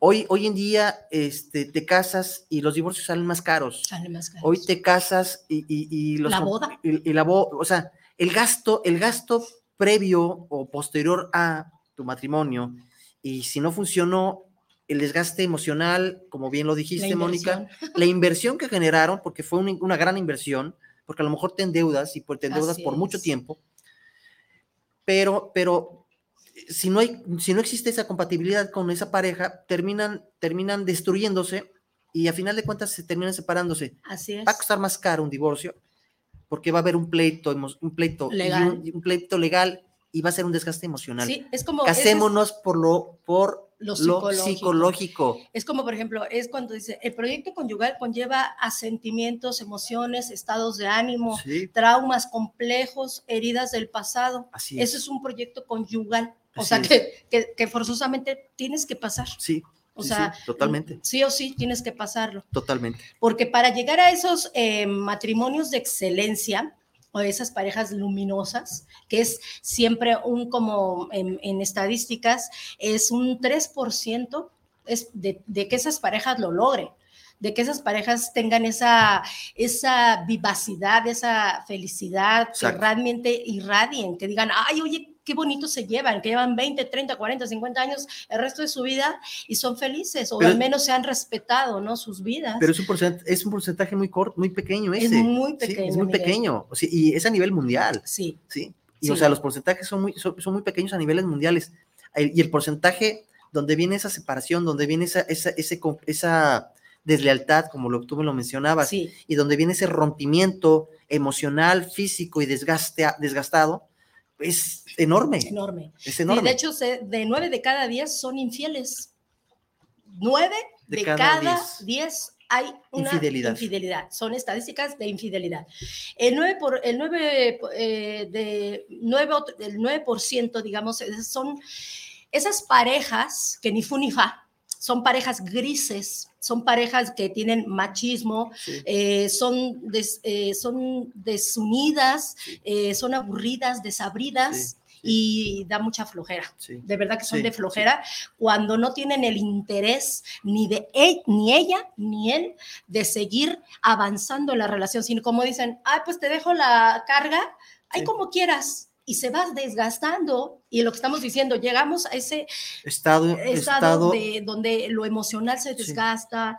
hoy, hoy en día este, te casas y los divorcios salen más caros. Sale más caro. Hoy te casas y, y- y los La boda. Y la boda, o sea, el gasto, el gasto previo o posterior a tu matrimonio, y si no funcionó, el desgaste emocional, como bien lo dijiste, Mónica, la inversión que generaron, porque fue una, una gran inversión, porque a lo mejor te endeudas y pues te endeudas Así por mucho tiempo, pero, pero si no, hay, si no existe esa compatibilidad con esa pareja, terminan, terminan destruyéndose y a final de cuentas se terminan separándose. Así es. Va a costar más caro un divorcio porque va a haber un pleito, un pleito, Legal. un pleito legal y va a ser un desgaste emocional. Sí, es como. ese es Casémonos por lo, por lo lo psicológico. psicológico. Es como, por ejemplo, es cuando dice, el proyecto conyugal conlleva a sentimientos, emociones, estados de ánimo, Sí, traumas complejos, heridas del pasado. así Eso es. es un proyecto conyugal. O Así sea, es. que, que, que forzosamente tienes que pasar. Sí, O sí, sea, sí, totalmente, sí o sí tienes que pasarlo. totalmente. Porque para llegar a esos eh, matrimonios de excelencia o esas parejas luminosas, que es siempre un, como en, en estadísticas, es un 3% es de, de que esas parejas lo logren, de que esas parejas tengan esa, esa vivacidad, esa felicidad, que realmente irradien, que digan, ay, oye, qué bonito se llevan, que llevan 20, 30, 40, 50 años el resto de su vida y son felices, o Pero- al menos se han respetado, ¿no? Sus vidas. Pero es un porcentaje, es un porcentaje muy corto, muy pequeño Es ese. muy Sí, pequeño, es muy Miguel. pequeño. o sea, y es a nivel mundial. Sí, ¿sí? Y Sí. o sea, los porcentajes son muy, son, son muy pequeños a niveles mundiales. Y el porcentaje donde viene esa separación, donde viene esa, esa, ese esa deslealtad, como lo, tú me lo mencionabas, sí, y donde viene ese rompimiento emocional, físico y desgaste, desgastado, es enorme. enorme. Es enorme. de hecho, de nueve de cada diez son infieles. Nueve De de, cada cada, diez. diez hay una Infidelidad. infidelidad. Son estadísticas de infidelidad. El 9%, por, el 9, eh, de, 9, ot- el 9% digamos, es- son esas parejas que ni fu ni fa, son parejas grises, son parejas que tienen machismo, Sí. eh, son, des- eh, son desunidas, eh, son aburridas, desabridas y da mucha flojera. Sí. De verdad que son Sí, de flojera cuando no tienen el interés ni de él, ni ella ni él de seguir avanzando en la relación, sino como dicen, ay, pues te dejo la carga, ay, como quieras. Y se va desgastando, y lo que estamos diciendo, llegamos a ese Estado, estado, estado, de, donde lo emocional se desgasta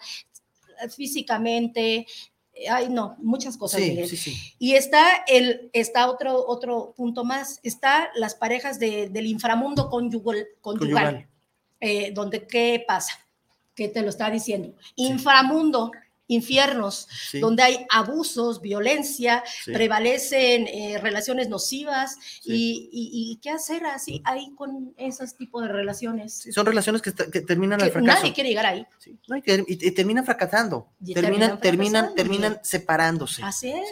eh, físicamente, eh, ay no, muchas cosas. sí, sí. Y está el está otro otro punto más, está las parejas de- del inframundo conyugal, conyugal, Conyugal. eh, donde qué pasa, que te lo está diciendo, inframundo, infiernos, Sí, donde hay abusos, violencia, sí. prevalecen eh, relaciones nocivas Sí. y, y- y qué hacer así ahí con esos tipos de relaciones. Son relaciones que, terminan al fracaso. nadie quiere llegar ahí. No, y, ter- y- y terminan fracasando. Y terminan, terminan terminan, fracasando, terminan Miguel. separándose. Así es.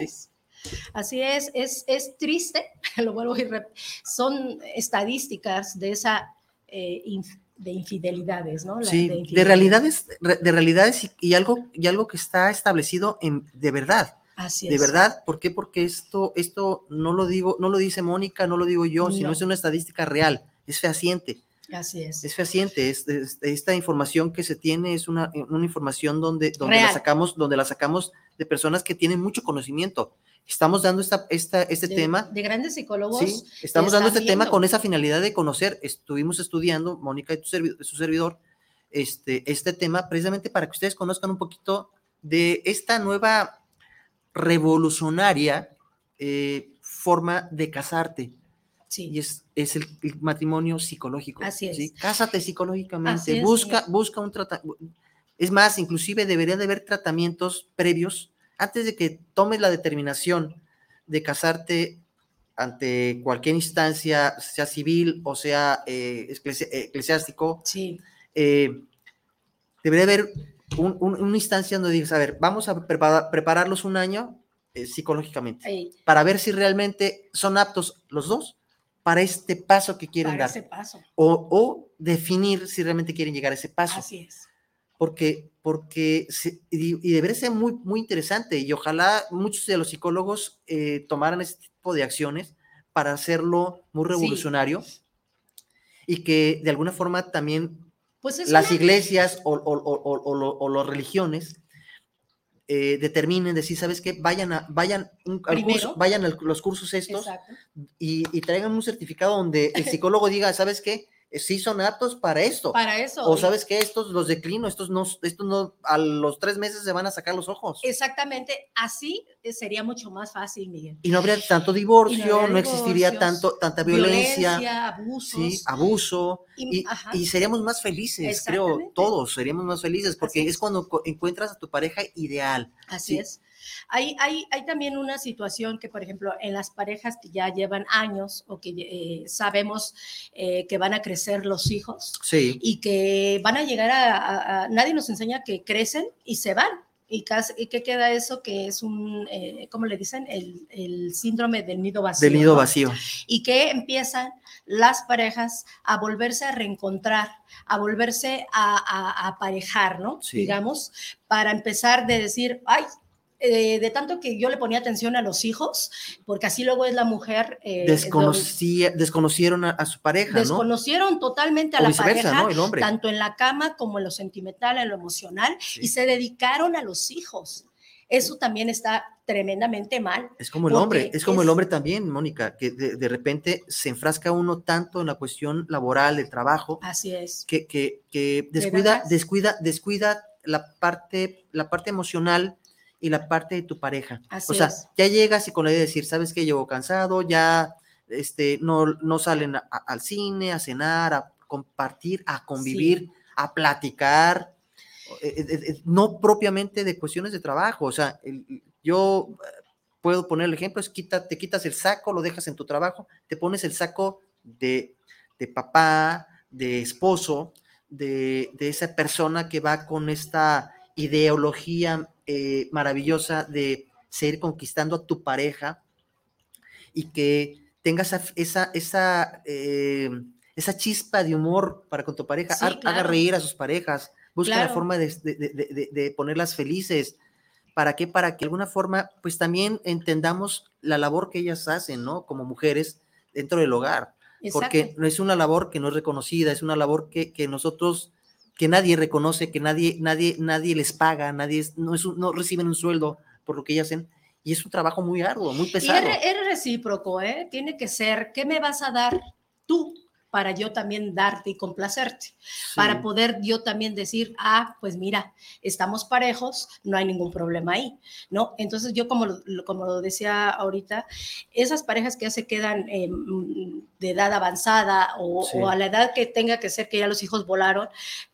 Sí. Así es, es, es triste, lo vuelvo a decir, son estadísticas de esa eh, inf- de infidelidades, ¿no? La- Sí, de infidelidades. realidades, re- de realidades y, y algo, y algo que está establecido en, de verdad, Así de es. verdad. ¿Por qué? Porque esto, esto no lo digo, no lo dice Mónica, no lo digo yo, sino No. es una estadística real, es fehaciente, Así es. es fehaciente. Es, es- esta información que se tiene es una, una información donde, donde la sacamos, donde la sacamos de personas que tienen mucho conocimiento. Estamos dando esta, esta, este de, tema de grandes psicólogos. Sí, estamos dando este tema con esa finalidad de conocer. Estuvimos estudiando, Mónica y tu servi- su servidor, este, este tema precisamente para que ustedes conozcan un poquito de esta nueva revolucionaria eh, forma de casarte. Y Sí, es, es el, el matrimonio psicológico. Así es. ¿sí? Cásate psicológicamente, Así busca, busca un tratamiento. Es más, inclusive debería de haber tratamientos previos antes de que tomes la determinación de casarte ante cualquier instancia, sea civil o sea eh, eclesi- eclesiástico, Sí, eh, debería haber un- un- una instancia donde digas, a ver, vamos a prepara- prepararlos un año eh, psicológicamente para ver si realmente son aptos los dos para este paso que quieren para dar ese paso. o, o definir si realmente quieren llegar a ese paso Así es. Porque, porque se- y, y debería ser muy, muy interesante y ojalá muchos de los psicólogos eh, tomaran este tipo de acciones para hacerlo muy Sí. revolucionario y que de alguna forma también Pues es las una- iglesias o, o- o- o- las religiones eh, determinen, decir, ¿sabes qué? Vayan a, vayan un- al curso- vayan a los cursos estos y, y traigan un certificado donde el psicólogo diga, ¿sabes qué? Eh, Sí son aptos para esto. Para eso. O sabes que estos los declino, estos no, estos no, a los tres meses se van a sacar los ojos. Exactamente, así eh, sería mucho más fácil, Miguel. Y no habría tanto divorcio, no existiría tanto, tanta violencia, abusos. sí, abuso, y- y, seríamos más felices, creo, todos seríamos más felices, porque es es. cuando encuentras a tu pareja ideal. Así Sí. es. Hay, hay, hay también una situación que, por ejemplo, en las parejas que ya llevan años o que eh, sabemos eh, que van a crecer los hijos Sí, y que van a llegar a, a- a- Nadie nos enseña que crecen y se van. ¿Y, qué queda eso? Que es un, eh, ¿cómo le dicen? El, el síndrome del nido vacío. del nido ¿no? vacío. y que empiezan las parejas a volverse a reencontrar, a volverse a, a- a aparejar, ¿no? Sí. Digamos, para empezar de decir, ay, eh, de tanto que yo le ponía atención a los hijos, porque así luego es la mujer. eh, Desconocía, desconocieron a, a su pareja, desconocieron totalmente a O la pareja, ¿no? Tanto en la cama como en lo sentimental, en lo emocional, Sí. y se dedicaron a los hijos. Eso también está tremendamente mal. Es como el hombre, es como el hombre también, Mónica, que de, de repente se enfrasca uno tanto en la cuestión laboral, del trabajo, Así es. que, que, que descuida, descuida, descuida la parte, la parte emocional y la parte de tu pareja. Así o sea, es. ya llegas y con la idea de decir, sabes que llego cansado, ya este, no, no salen a- al cine, a cenar, a compartir, a convivir, a platicar, eh, eh, eh, no propiamente de cuestiones de trabajo. O sea, el- yo eh, puedo poner el ejemplo, es quita, te quitas el saco, lo dejas en tu trabajo, te pones el saco de, de papá, de esposo, de, de esa persona que va con esta ideología eh, maravillosa de seguir conquistando a tu pareja y que tengas esa, esa, esa, eh, esa chispa de humor para con tu pareja, Sí, ha- haga reír a sus parejas, busca la forma de, de- de- de- de ponerlas felices. ¿Para qué? Para que de alguna forma, pues también entendamos la labor que ellas hacen, ¿no? Como mujeres dentro del hogar porque no es una labor que no es reconocida, es una labor que, que nosotros, que nadie reconoce, que nadie, nadie, nadie les paga, nadie es- no, es un- no reciben un sueldo por lo que ellas hacen, y es un trabajo muy arduo, muy pesado. es, es recíproco, ¿eh? Tiene que ser, ¿qué me vas a dar tú para yo también darte y complacerte? Sí. Para poder yo también decir, ah, pues mira, estamos parejos, no hay ningún problema ahí, ¿no? Entonces yo como lo, como lo decía ahorita, esas parejas que ya se quedan eh, de edad avanzada o, Sí. o a la edad que tenga que ser que ya los hijos volaron,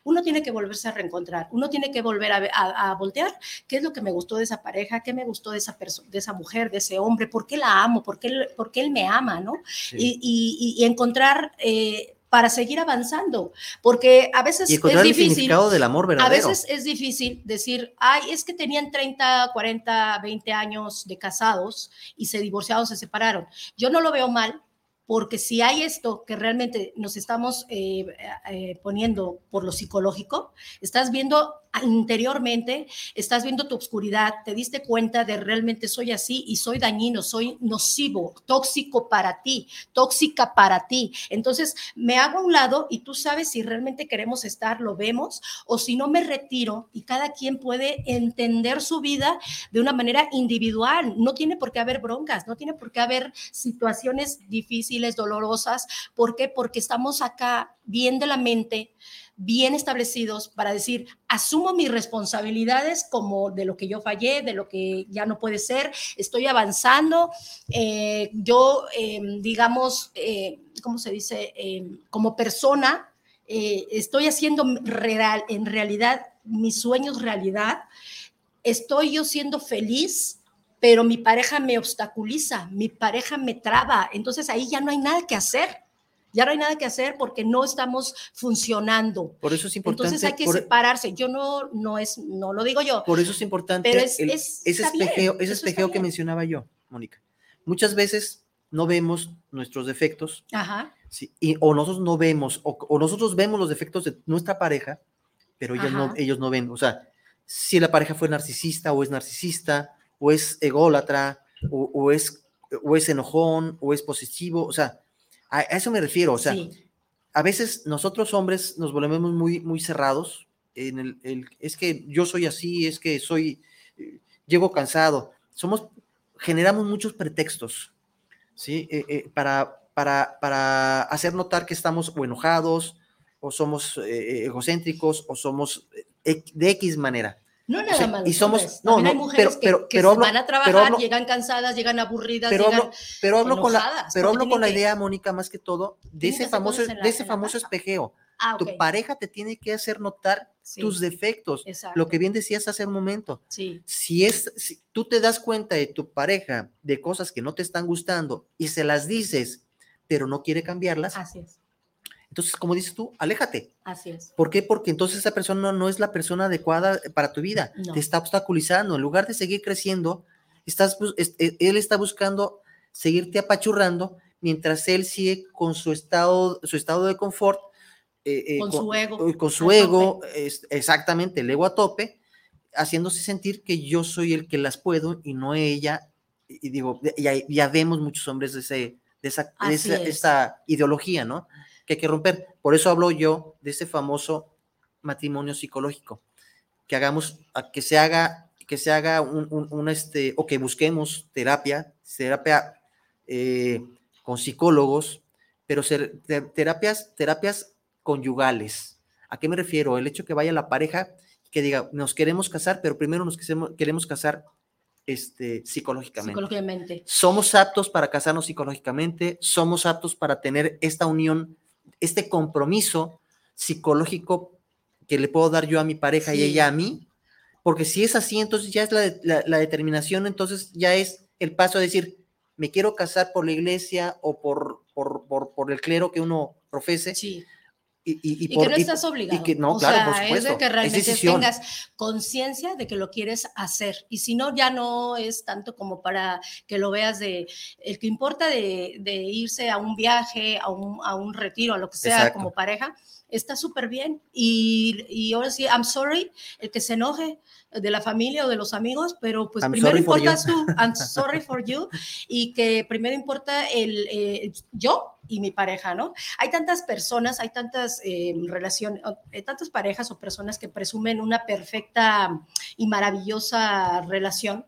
uno tiene que volverse a reencontrar, uno tiene que volver a, a- a voltear qué es lo que me gustó de esa pareja, qué me gustó de esa de esa mujer, de ese hombre, por qué la amo, por qué, por qué él me ama, ¿no? Sí. Y, y- y encontrar eh, para seguir avanzando, porque a veces y es difícil. del amor A veces es difícil decir, ay, es que tenían 30, 40, 20 años de casados y se divorciaron, se separaron. Yo no lo veo mal, porque si hay esto que realmente nos estamos eh, eh, poniendo por lo psicológico, estás viendo interiormente, estás viendo tu oscuridad, te diste cuenta de realmente soy así y soy dañino, soy nocivo, tóxico para ti, tóxica para ti. Entonces me hago a un lado y tú sabes si realmente queremos estar, lo vemos, o si no me retiro y cada quien puede entender su vida de una manera individual. No tiene por qué haber broncas, no tiene por qué haber situaciones difíciles, dolorosas. ¿Por qué? Porque estamos acá bien de la mente, bien establecidos para decir, asumo mis responsabilidades como de lo que yo fallé, de lo que ya no puede ser, estoy avanzando, eh, yo, eh, digamos, eh, ¿cómo se dice? Eh, como persona, eh, estoy haciendo real, en realidad mis sueños realidad, estoy yo siendo feliz pero mi pareja me obstaculiza, mi pareja me traba, entonces ahí ya no hay nada que hacer. Ya no hay nada que hacer porque no estamos funcionando. Por eso es importante. Entonces hay que por, separarse. Yo no, no es, no lo digo yo. por eso es importante Pero es- el- es- ese bien, espejeo, ese espejeo que mencionaba yo, Mónica. Muchas veces no vemos nuestros defectos Ajá. Sí, y, o nosotros no vemos, o, o nosotros vemos los defectos de nuestra pareja, pero ellos no, ellos no ven. O sea, si la pareja fue narcisista o es narcisista, o es ególatra, o, o es, o es enojón, o es posesivo, o sea, a, eso me refiero. O sea, sí. a veces nosotros hombres nos volvemos muy, muy cerrados en el, el- es que yo soy así, es que soy, eh, llego cansado. Somos, generamos muchos pretextos, ¿sí? Eh, eh, para, para, para hacer notar que estamos o enojados, o somos egocéntricos, o somos de X manera. No nada sea, más. y somos- no, hay mujeres pero- que, pero- que pero se hablo- van a trabajar, pero hablo- llegan cansadas, llegan aburridas, Pero llegan... hablo, pero hablo con la, pero hablo con la que- idea, Mónica, más que todo, de ese que famoso, la- de ese famoso espejeo. Ah, Tu pareja te tiene que hacer notar sí, tus defectos, exacto, lo que bien decías hace un momento. Sí, Si es, si tú te das cuenta de tu pareja de cosas que no te están gustando y se las dices, pero no quiere cambiarlas, así es, entonces, como dices tú, aléjate. así es. ¿Por qué? Porque entonces esa persona no es la persona adecuada para tu vida. No. Te está obstaculizando. En lugar de seguir creciendo, estás, bus- es- e- él está buscando seguirte apachurrando mientras él sigue con su estado, su estado de confort. eh, eh, Con su ego eh, Con su ego, es- exactamente, el ego a tope, haciéndose sentir que yo soy el que las puedo y no ella. Y digo, ya, ya vemos muchos hombres de, ese, de esa, de esa- es. esta ideología, ¿no? Que hay que romper. Por eso hablo yo de ese famoso matrimonio psicológico. Que hagamos, que se haga, que se haga un, un- un, este, o que busquemos terapia, terapia eh, con psicólogos, pero ser, te- terapias, terapias conyugales. ¿A qué me refiero? El hecho que vaya la pareja y que diga, nos queremos casar, pero primero nos queremos, queremos casar este, psicológicamente. Psicológicamente. Somos aptos para casarnos psicológicamente, somos aptos para tener esta unión, este compromiso psicológico que le puedo dar yo a mi pareja y ella a mí, porque si es así, entonces ya es la, la- la determinación, entonces ya es el paso a decir, me quiero casar por la iglesia o por, por, por, por el clero que uno profese, Sí. Y, y- y Y, por- que no estás obligado. y que no, o claro, sea, por es supuesto, de que es realmente tengas conciencia de que lo quieres hacer. Y si no, ya no es tanto como para que lo veas de. El que importa de, de irse a un viaje, a un, a un retiro, a lo que sea Exacto. como pareja, está súper bien. Y, y ahora sí, I'm sorry, el que se enoje de la familia o de los amigos, pero pues I'm primero you. tú, I'm sorry for you, y que primero importa el eh, yo y mi pareja, ¿no? Hay tantas personas, hay tantas eh, relaciones, eh, tantas parejas o personas que presumen una perfecta y maravillosa relación,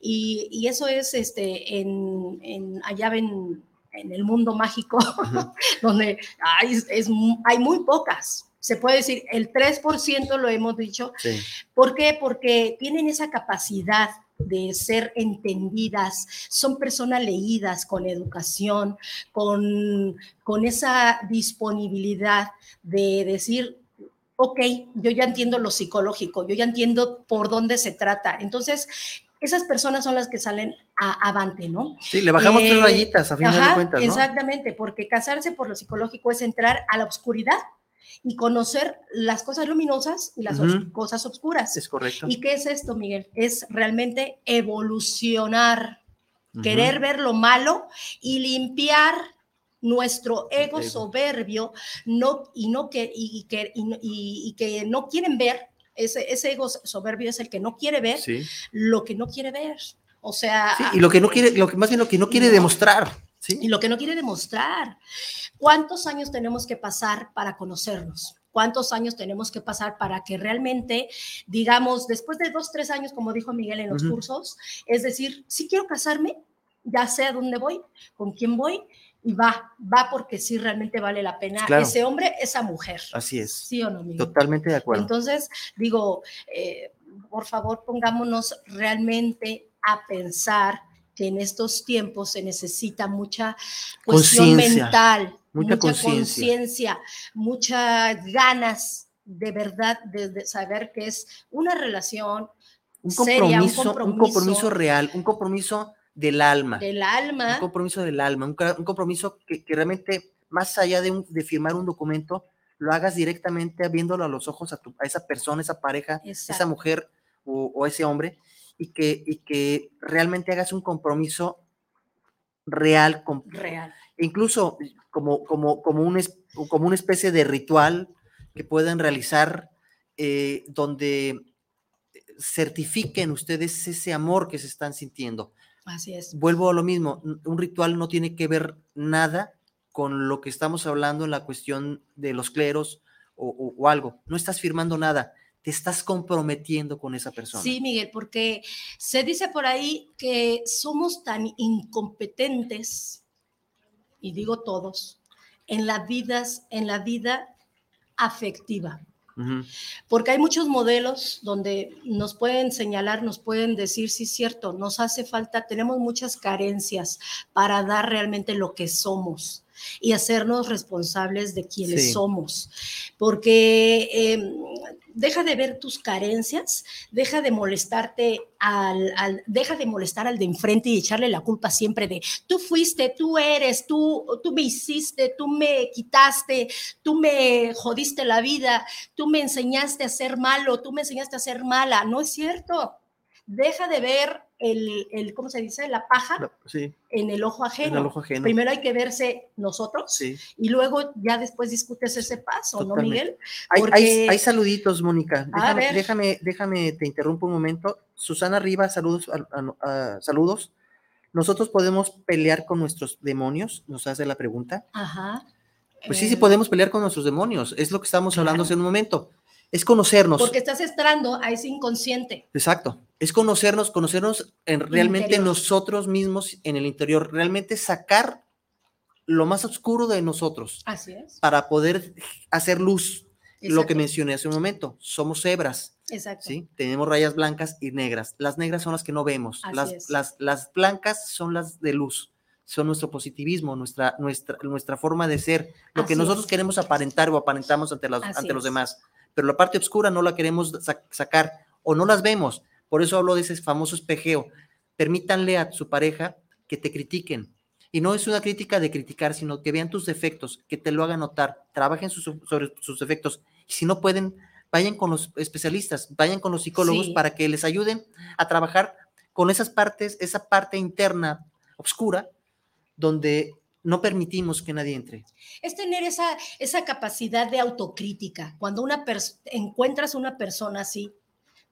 y, y eso es este, en, en- allá en, en el mundo mágico, donde hay, es, hay muy pocas. Se puede decir, el 3% lo hemos dicho, Sí. ¿Por qué? Porque tienen esa capacidad de ser entendidas, son personas leídas con educación, con, con esa disponibilidad de decir, ok, yo ya entiendo lo psicológico, yo ya entiendo por dónde se trata. Entonces, esas personas son las que salen a, avante, ¿no? Sí, le bajamos Eh, tres rayitas a fin de cuentas, ¿no? Exactamente, porque casarse por lo psicológico es entrar a la oscuridad y conocer las cosas luminosas y las cosas oscuras. Es correcto. ¿Y qué es esto, Miguel? Es realmente evolucionar, querer ver lo malo y limpiar nuestro ego soberbio no, y, no que, y, que, y, no- y- y que no quieren ver, ese, ese ego soberbio es el que no quiere ver Sí. lo que no quiere ver. O sea, Sí, y lo que no quiere, lo que más bien lo que no quiere No. demostrar, ¿sí? y lo que no quiere demostrar. ¿Cuántos años tenemos que pasar para conocernos? ¿Cuántos años tenemos que pasar para que realmente, digamos, después de dos, tres años, como dijo Miguel en los Ujú. cursos, es decir, si quiero casarme, ya sé a dónde voy, con quién voy, y va, va porque sí realmente vale la pena Claro. ese hombre, esa mujer. Así es. ¿Sí o no, Miguel? Totalmente de acuerdo. Entonces, digo, eh, por favor, pongámonos realmente a pensar que en estos tiempos se necesita mucha cuestión Conciencia, mental, mucha conciencia. muchas ganas de verdad de, de saber que es una relación un seria, un compromiso, un compromiso, real, un compromiso del alma. del alma. Un compromiso del alma, un, compromiso que, que realmente, más allá de, un- de firmar un documento, lo hagas directamente viéndolo a los ojos a, tu- a esa persona, esa pareja, esa mujer o, o ese hombre, y que, y que realmente hagas un compromiso real, con, real. incluso como, como, como, un, como una especie de ritual que puedan realizar eh, donde certifiquen ustedes ese amor que se están sintiendo. Así es. Vuelvo a lo mismo, un ritual no tiene que ver nada con lo que estamos hablando en la cuestión de los cleros o, o- o algo. No estás firmando nada, te estás comprometiendo con esa persona. Sí, Miguel, porque se dice por ahí que somos tan incompetentes, y digo todos, en la vidas, en la vida afectiva. Porque hay muchos modelos donde nos pueden señalar, nos pueden decir, sí, cierto, nos hace falta, tenemos muchas carencias para dar realmente lo que somos y hacernos responsables de quienes Sí. somos. Porque eh, deja de ver tus carencias, deja de molestarte al, deja de molestar al de enfrente y echarle la culpa siempre de tú fuiste, tú eres, tú, tú me hiciste, tú me quitaste, tú me jodiste la vida, tú me enseñaste a ser malo, tú me enseñaste a ser mala. No es cierto. Deja de ver el, el ¿cómo se dice? La paja No, Sí, en el ojo ajeno. en el ojo ajeno. Primero hay que verse nosotros Sí. y luego ya después discutes ese paso, ¿no. Miguel? Hay, hay- Porque- hay saluditos, Mónica. Déjame, déjame, déjame, te interrumpo un momento. Susana Rivas, saludos. a- a- a- saludos. Nosotros podemos pelear con nuestros demonios, nos hace la pregunta. Ajá. Pues sí, sí Eh, podemos pelear con nuestros demonios. Es lo que estamos hablando Claro. hace un momento. Es conocernos. Porque estás entrando a ese inconsciente. Exacto. Es conocernos, conocernos en realmente Interior. nosotros mismos en el interior, realmente sacar lo más oscuro de nosotros Así es. para poder hacer luz. Lo que mencioné hace un momento, somos cebras, Exacto. ¿sí? Tenemos rayas blancas y negras. Las negras son las que no vemos. Así Las, es. las, las blancas son las de luz. Son nuestro positivismo, nuestra, nuestra, nuestra forma de ser, lo que nosotros es. queremos aparentar o aparentamos ante, las, Así ante los demás. Pero la parte oscura no la queremos sa- sacar o no las vemos. Por eso hablo de ese famoso espejeo. Permítanle a su pareja que te critiquen. Y no es una crítica de criticar, sino que vean tus defectos, que te lo hagan notar, trabajen sus- sobre sus defectos. Y si no pueden, vayan con los especialistas, vayan con los psicólogos Sí. para que les ayuden a trabajar con esas partes, esa parte interna oscura, donde no permitimos que nadie entre. Es tener esa, esa capacidad de autocrítica. Cuando una encuentras una persona así,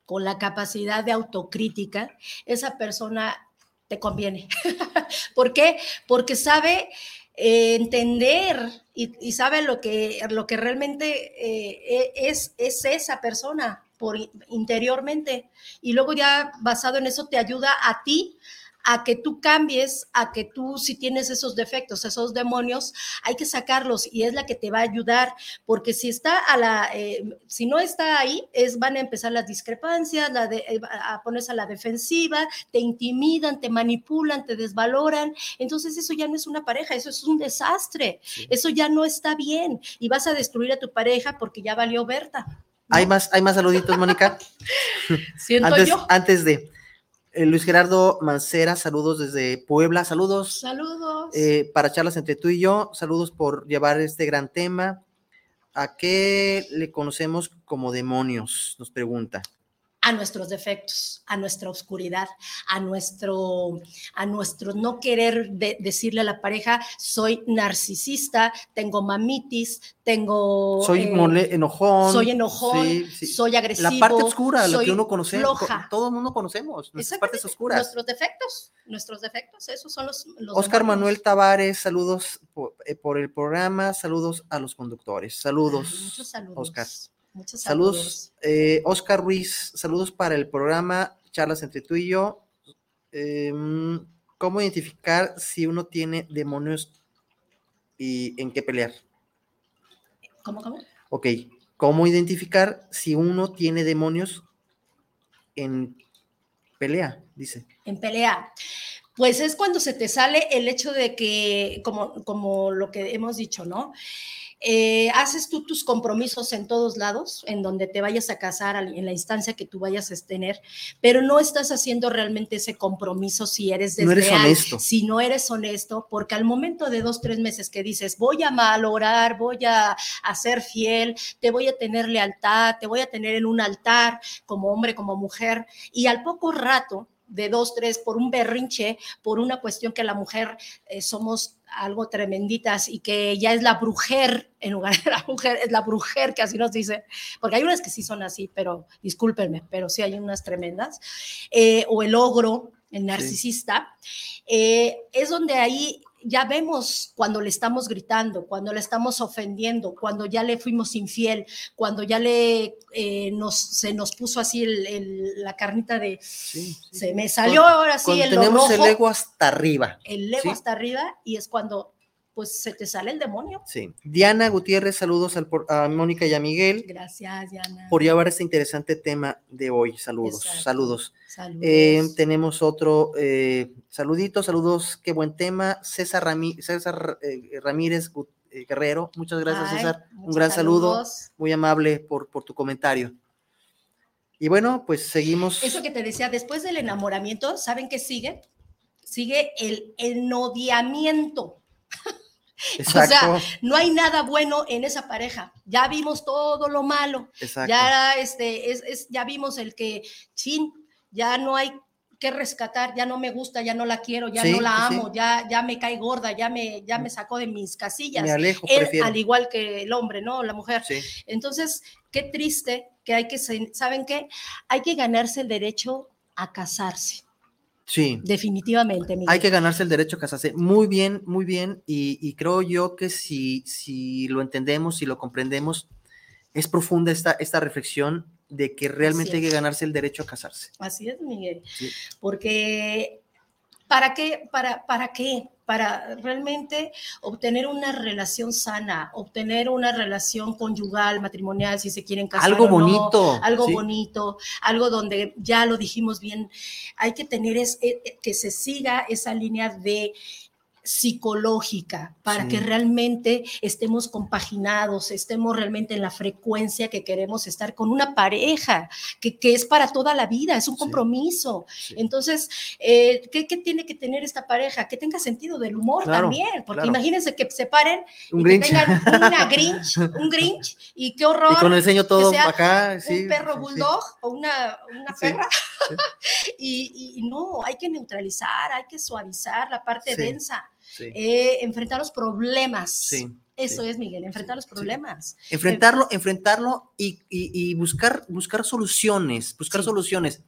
con la capacidad de autocrítica, esa persona te conviene. ¿Por qué? Porque sabe eh, entender y, y sabe lo que, lo que realmente eh, e- es, es esa persona por in- interiormente. Y luego ya basado en eso te ayuda a ti a que tú cambies, a que tú si tienes esos defectos, esos demonios, hay que sacarlos y es la que te va a ayudar, porque si está a la, eh, si no está ahí, es, van a empezar las discrepancias, la de, eh, a ponerse a la defensiva, te intimidan, te manipulan, te desvaloran, entonces eso ya no es una pareja, eso es un desastre, eso ya no está bien y vas a destruir a tu pareja porque ya valió Berta. ¿no? ¿Hay más, hay más saluditos, Mónica? Siento antes, yo. antes de eh, Luis Gerardo Mancera, saludos desde Puebla, saludos Saludos. eh, para charlas entre tú y yo, saludos por llevar este gran tema. ¿A qué le conocemos como demonios? Nos pregunta. A nuestros defectos, a nuestra oscuridad, a nuestro, a nuestro no querer de- decirle a la pareja, soy narcisista, tengo mamitis, tengo... Soy eh, enojón. soy enojón, sí, sí. soy agresivo. La parte oscura, lo que uno conoce, floja. todo el mundo conocemos, nuestras partes oscuras. Nuestros defectos, nuestros defectos, esos son los... los Oscar demonios. Manuel Tavares, saludos por, eh, por el programa, saludos a los conductores, saludos. Ay, muchos saludos. Oscar. Muchos Saludos, saludos. eh, Oscar Ruiz, saludos para el programa Charlas entre tú y yo. Em, ¿Cómo identificar si uno tiene demonios y en qué pelear? ¿Cómo, cómo? Ok, ¿cómo identificar si uno tiene demonios en pelea? Dice. En pelea. Pues es cuando se te sale el hecho de que, como, como lo que hemos dicho, ¿no? Eh, haces tú tus compromisos en todos lados, en donde te vayas a casar, en la instancia que tú vayas a tener, pero no estás haciendo realmente ese compromiso si eres desleal, No eres honesto. si no eres honesto, porque al momento de dos, tres meses que dices, voy a malograr, voy a, a ser fiel, te voy a tener lealtad, te voy a tener en un altar como hombre, como mujer, y al poco rato de dos, tres, por un berrinche, por una cuestión que la mujer eh, somos algo tremenditas y que ya es la brujer, en lugar de la mujer, es la brujer que así nos dice, porque hay unas que sí son así, pero discúlpenme, pero sí hay unas tremendas, eh, o el ogro, el narcisista, eh, es donde ahí ya vemos cuando le estamos gritando, cuando le estamos ofendiendo, cuando ya le fuimos infiel, cuando ya le eh, nos, se nos puso así el- el- la carnita de Sí, sí. se me salió ahora sí el tenemos el ego hasta arriba. el ego ¿sí? hasta arriba y es cuando pues se te sale el demonio. Sí. Diana Gutiérrez, saludos al a Mónica y a Miguel Gracias, Diana. por llevar este interesante tema de hoy. Saludos, Exacto. saludos. Saludos. Eh, tenemos otro eh, saludito, saludos, qué buen tema. César, Ramí- César eh, Ramírez eh, Guerrero, muchas gracias Ay, César, un gran saludo, saludos. muy amable por, por tu comentario. Y bueno, pues seguimos. Eso que te decía, después del enamoramiento, ¿saben qué sigue? Sigue el enodiamiento. Exacto, sea, No hay nada bueno en esa pareja. Ya vimos todo lo malo. exacto. Ya, este, es, es- ya vimos el que, chin, ya no hay que rescatar, ya no me gusta, ya no la quiero, ya Sí, no la sí, amo, ya, ya me cae gorda, ya me, ya me sacó de mis casillas. Me alejo, Él, prefiero. al igual que el hombre, ¿no? La mujer. Sí, Entonces, qué triste que hay que, ¿saben qué? Hay que ganarse el derecho a casarse, sí. definitivamente, Miguel. Hay que ganarse el derecho a casarse. Muy bien, muy bien. Y, y creo yo que si, si lo entendemos, si lo comprendemos, es profunda esta, esta reflexión de que realmente hay que ganarse el derecho a casarse. Así es, Miguel. Sí. Porque, ¿para qué? ¿Para, ¿Para qué? Para realmente obtener una relación sana, obtener una relación conyugal, matrimonial, si se quieren casar. Algo o no, bonito. algo sí. bonito, algo donde ya lo dijimos bien, hay que tener es, eh, eh, que se siga esa línea de psicológica para Sí. que realmente estemos compaginados, estemos realmente en la frecuencia que queremos estar con una pareja, que, que es para toda la vida, es un Sí. compromiso. Sí. Entonces, eh, ¿qué, qué tiene que tener esta pareja? Que tenga sentido del humor Claro, también, porque claro. imagínense que se paren Un y que Grinch. tengan una Grinch, un Grinch, y qué horror Y con el ceño todo acá. Sí, un perro sí, sí. bulldog o una, una Sí, perra. y, y no, hay que neutralizar, hay que suavizar la parte Sí, densa, Sí, eh, enfrentar los problemas. sí. Eso sí. es, Miguel, enfrentar los problemas. Enfrentarlo, enfrentarlo y, y- y buscar, buscar soluciones, buscar soluciones.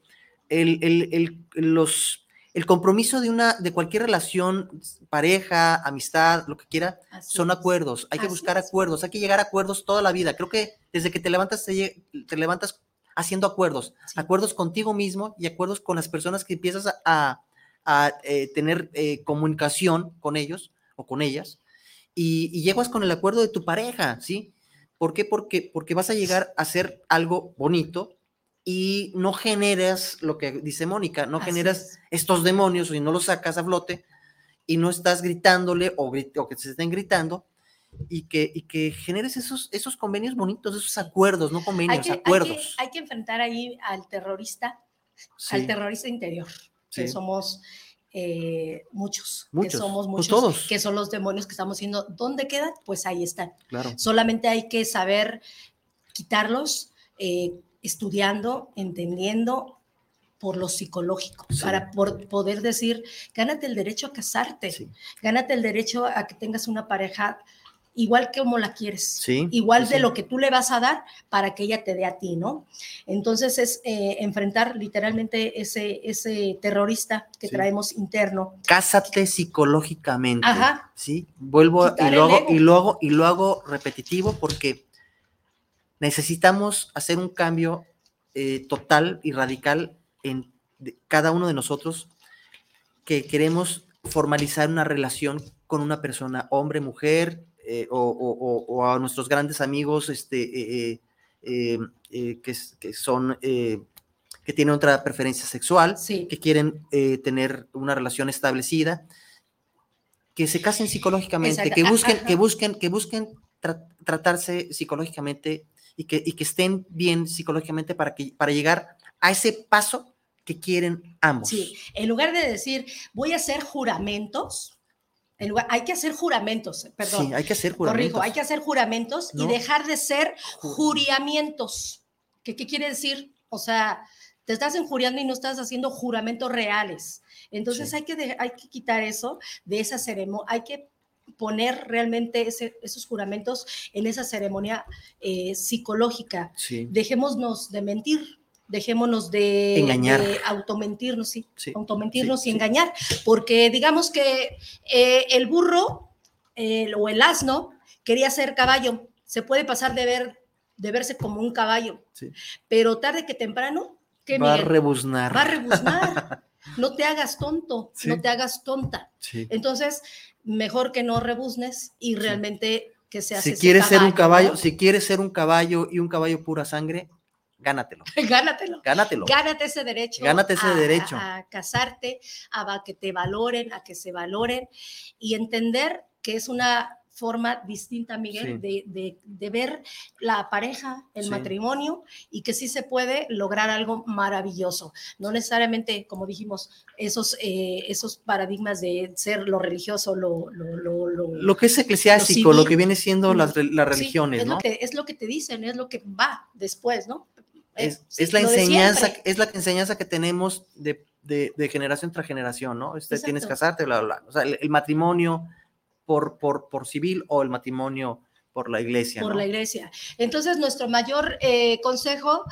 El, el- el- los, el compromiso de una, de cualquier relación, pareja, amistad, lo que quiera, Así son es. acuerdos. Hay que buscar es. acuerdos, hay que llegar a acuerdos toda la vida. Creo que desde que te levantas, te, te levantas haciendo acuerdos, acuerdos contigo mismo y acuerdos con las personas que empiezas a, a- a, eh, tener eh, comunicación con ellos o con ellas y, y llegas con el acuerdo de tu pareja, ¿sí? ¿Por qué? Porque, porque vas a llegar a hacer algo bonito y no generas lo que dice Mónica, no Así generas es. estos demonios y no los sacas a flote y no estás gritándole o, o que se estén gritando y que, y que generes esos, esos convenios bonitos, esos acuerdos, no Hay convenios, hay, que, acuerdos. hay que enfrentar ahí al terrorista, Sí, al terrorista interior, que somos eh, muchos, que Muchos, somos pues muchos, todos. que son los demonios que estamos siendo. ¿Dónde quedan? Pues ahí están. claro. Solamente hay que saber quitarlos eh, estudiando, entendiendo por lo psicológico, Sí. para por poder decir, gánate el derecho a casarte, Sí, gánate el derecho a que tengas una pareja igual que como la quieres, sí, igual sí, de lo que tú le vas a dar para que ella te dé a ti, ¿no? Entonces es eh, enfrentar literalmente ese, ese terrorista que Sí. traemos interno. Cásate psicológicamente. Ajá. Sí, vuelvo Quitar y lo, hago, y lo hago y lo hago repetitivo porque necesitamos hacer un cambio eh, total y radical en cada uno de nosotros que queremos formalizar una relación con una persona, hombre, mujer, eh, o, o- o- o a nuestros grandes amigos este, eh, eh, que, son que tienen otra preferencia sexual, Sí. que quieren tener una relación establecida, que se casen psicológicamente, Exacto. que busquen, ajá. que busquen, que busquen tra- tratarse psicológicamente y que, y que estén bien psicológicamente para, que, para llegar a ese paso que quieren ambos. Sí, en lugar de decir, voy a hacer juramentos, en lugar- hay que hacer juramentos, perdón. Sí, hay que hacer Corrijo, juramentos. hay que hacer juramentos No. y dejar de ser Ju- juriamientos. ¿Qué, ¿Qué quiere decir? O sea, te estás injuriando y no estás haciendo juramentos reales. Entonces Sí. hay, que de- hay que quitar eso de esa ceremonia, hay que poner realmente ese- esos juramentos en esa ceremonia eh, psicológica. Sí, Dejémonos de mentir, dejémonos de, Engañar. de automentirnos, sí, sí. automentirnos sí, y sí. engañar, porque digamos que eh, el burro el- o el asno quería ser caballo, se puede pasar de ver de verse como un caballo, Sí. pero tarde que temprano, ¿qué Va a rebuznar. Va a rebuznar. No te hagas tonto, no te hagas tonta. Entonces, mejor que no rebuznes y realmente que seas Si quieres ser un caballo, ¿no? si quieres ser un caballo y un caballo pura sangre, gánatelo. Gánatelo. Gánatelo. Gánate ese derecho. Gánate ese a- derecho. A, a casarte, a, que te valoren, a que se valoren y entender que es una forma distinta, Miguel, Sí. de, de- de ver la pareja, el Sí. matrimonio y que sí se puede lograr algo maravilloso. No necesariamente, como dijimos, esos, eh, esos paradigmas de ser lo religioso, lo... lo, lo, lo- Lo que es eclesiástico, lo que viene siendo las, las Sí, religiones, es ¿no? Lo que, es lo que te dicen, es lo que va después, ¿no? Es, Eh, es la lo de enseñanza, es la enseñanza que tenemos de, de- de generación tras generación, ¿no? Este, tienes que casarte, bla, bla, bla. O sea, el, el matrimonio por, por, por civil o el matrimonio por la iglesia. por ¿no? la iglesia. Entonces, nuestro mayor eh, consejo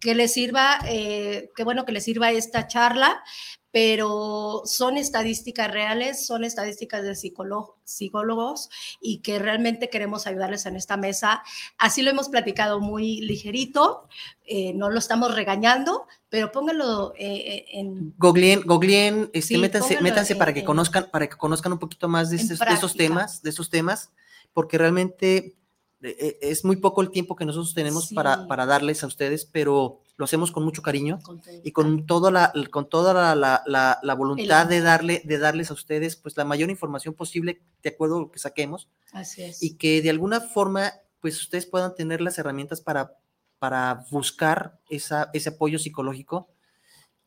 que le sirva, eh, qué bueno que le sirva esta charla, pero son estadísticas reales, son estadísticas de psicólogo- psicólogos y que realmente queremos ayudarles en esta mesa. Así lo hemos platicado muy ligerito, eh, no lo estamos regañando, pero pónganlo eh, en... Googleen, googleen, este, Sí, métanse, métanse para en- que en- conozcan, para que conozcan un poquito más de, en esos- de esos temas, de esos temas, porque realmente eh, eh, es muy poco el tiempo que nosotros tenemos Sí. para, para darles a ustedes, pero lo hacemos con mucho cariño y con toda la, con toda la, la- la- la voluntad de darle, de darles a ustedes pues la mayor información posible de acuerdo a lo que saquemos. Así es. y que de alguna forma pues ustedes puedan tener las herramientas para, para buscar esa, ese apoyo psicológico,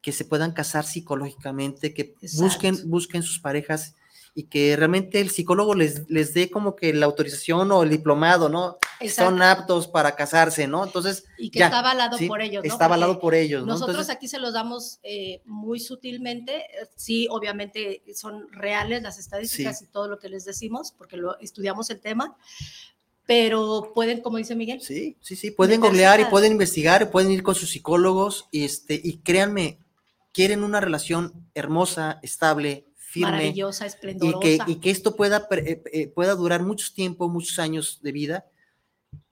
que se puedan casar psicológicamente, que busquen, busquen sus parejas y que realmente el psicólogo les, les dé como que la autorización o el diplomado, ¿no? Exacto. Son aptos para casarse, ¿no? Entonces, y que ya, está avalado ¿sí? por ellos. ¿no? está avalado por ellos, ¿no? Nosotros Entonces, aquí se los damos eh, muy sutilmente. Sí, obviamente son reales las estadísticas Sí. y todo lo que les decimos, porque lo estudiamos el tema, pero pueden, como dice Miguel, Sí, sí, sí, pueden googlear y pueden investigar, pueden ir con sus psicólogos y este y créanme, quieren una relación hermosa, estable, firme maravillosa, y esplendorosa. que, y que esto pueda eh, eh, pueda durar mucho tiempo, muchos años de vida.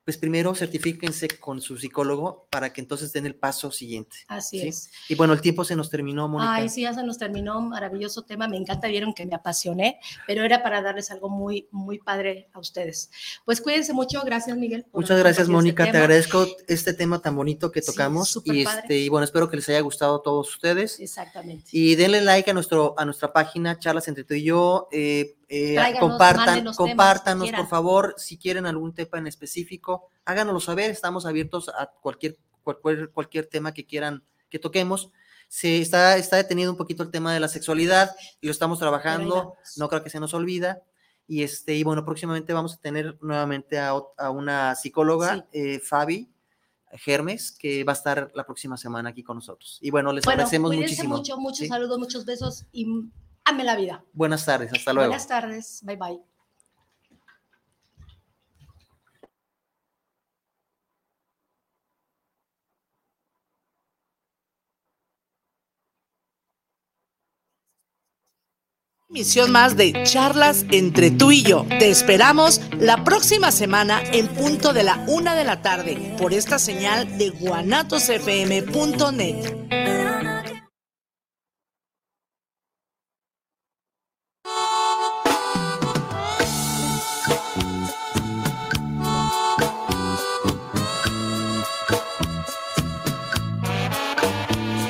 Pues primero certifíquense con su psicólogo para que entonces den el paso siguiente. Así ¿sí? es. Y bueno, el tiempo se nos terminó, Mónica. Ay, sí, ya se nos terminó, maravilloso tema, me encanta, vieron que me apasioné, pero era para darles algo muy, muy padre a ustedes. Pues cuídense mucho, gracias Miguel. Muchas gracias, este Mónica. Te agradezco este tema tan bonito que Sí, tocamos. súper y, este, y bueno, espero que les haya gustado a todos ustedes. Exactamente. Y denle like a, nuestro, a nuestra página, Charlas entre tú y yo. eh, eh, compartan, compártanos, por favor, si quieren algún tema en específico, háganoslo saber. Estamos abiertos a cualquier, cualquier, cualquier tema que quieran que toquemos. Se está, está detenido un poquito el tema de la sexualidad y lo estamos trabajando. No creo que se nos olvida. Y este, y bueno, próximamente vamos a tener nuevamente a, a una psicóloga, eh, Fabi Germes, que va a estar la próxima semana aquí con nosotros. Y bueno, les Bueno, agradecemos muchísimo. mucho, muchos ¿sí? saludos, muchos besos y ame la vida. Buenas tardes, hasta luego. Buenas tardes, bye bye. Misión más de charlas entre tú y yo. Te esperamos la próxima semana en punto de la una de la tarde por esta señal de guanatosfm.net.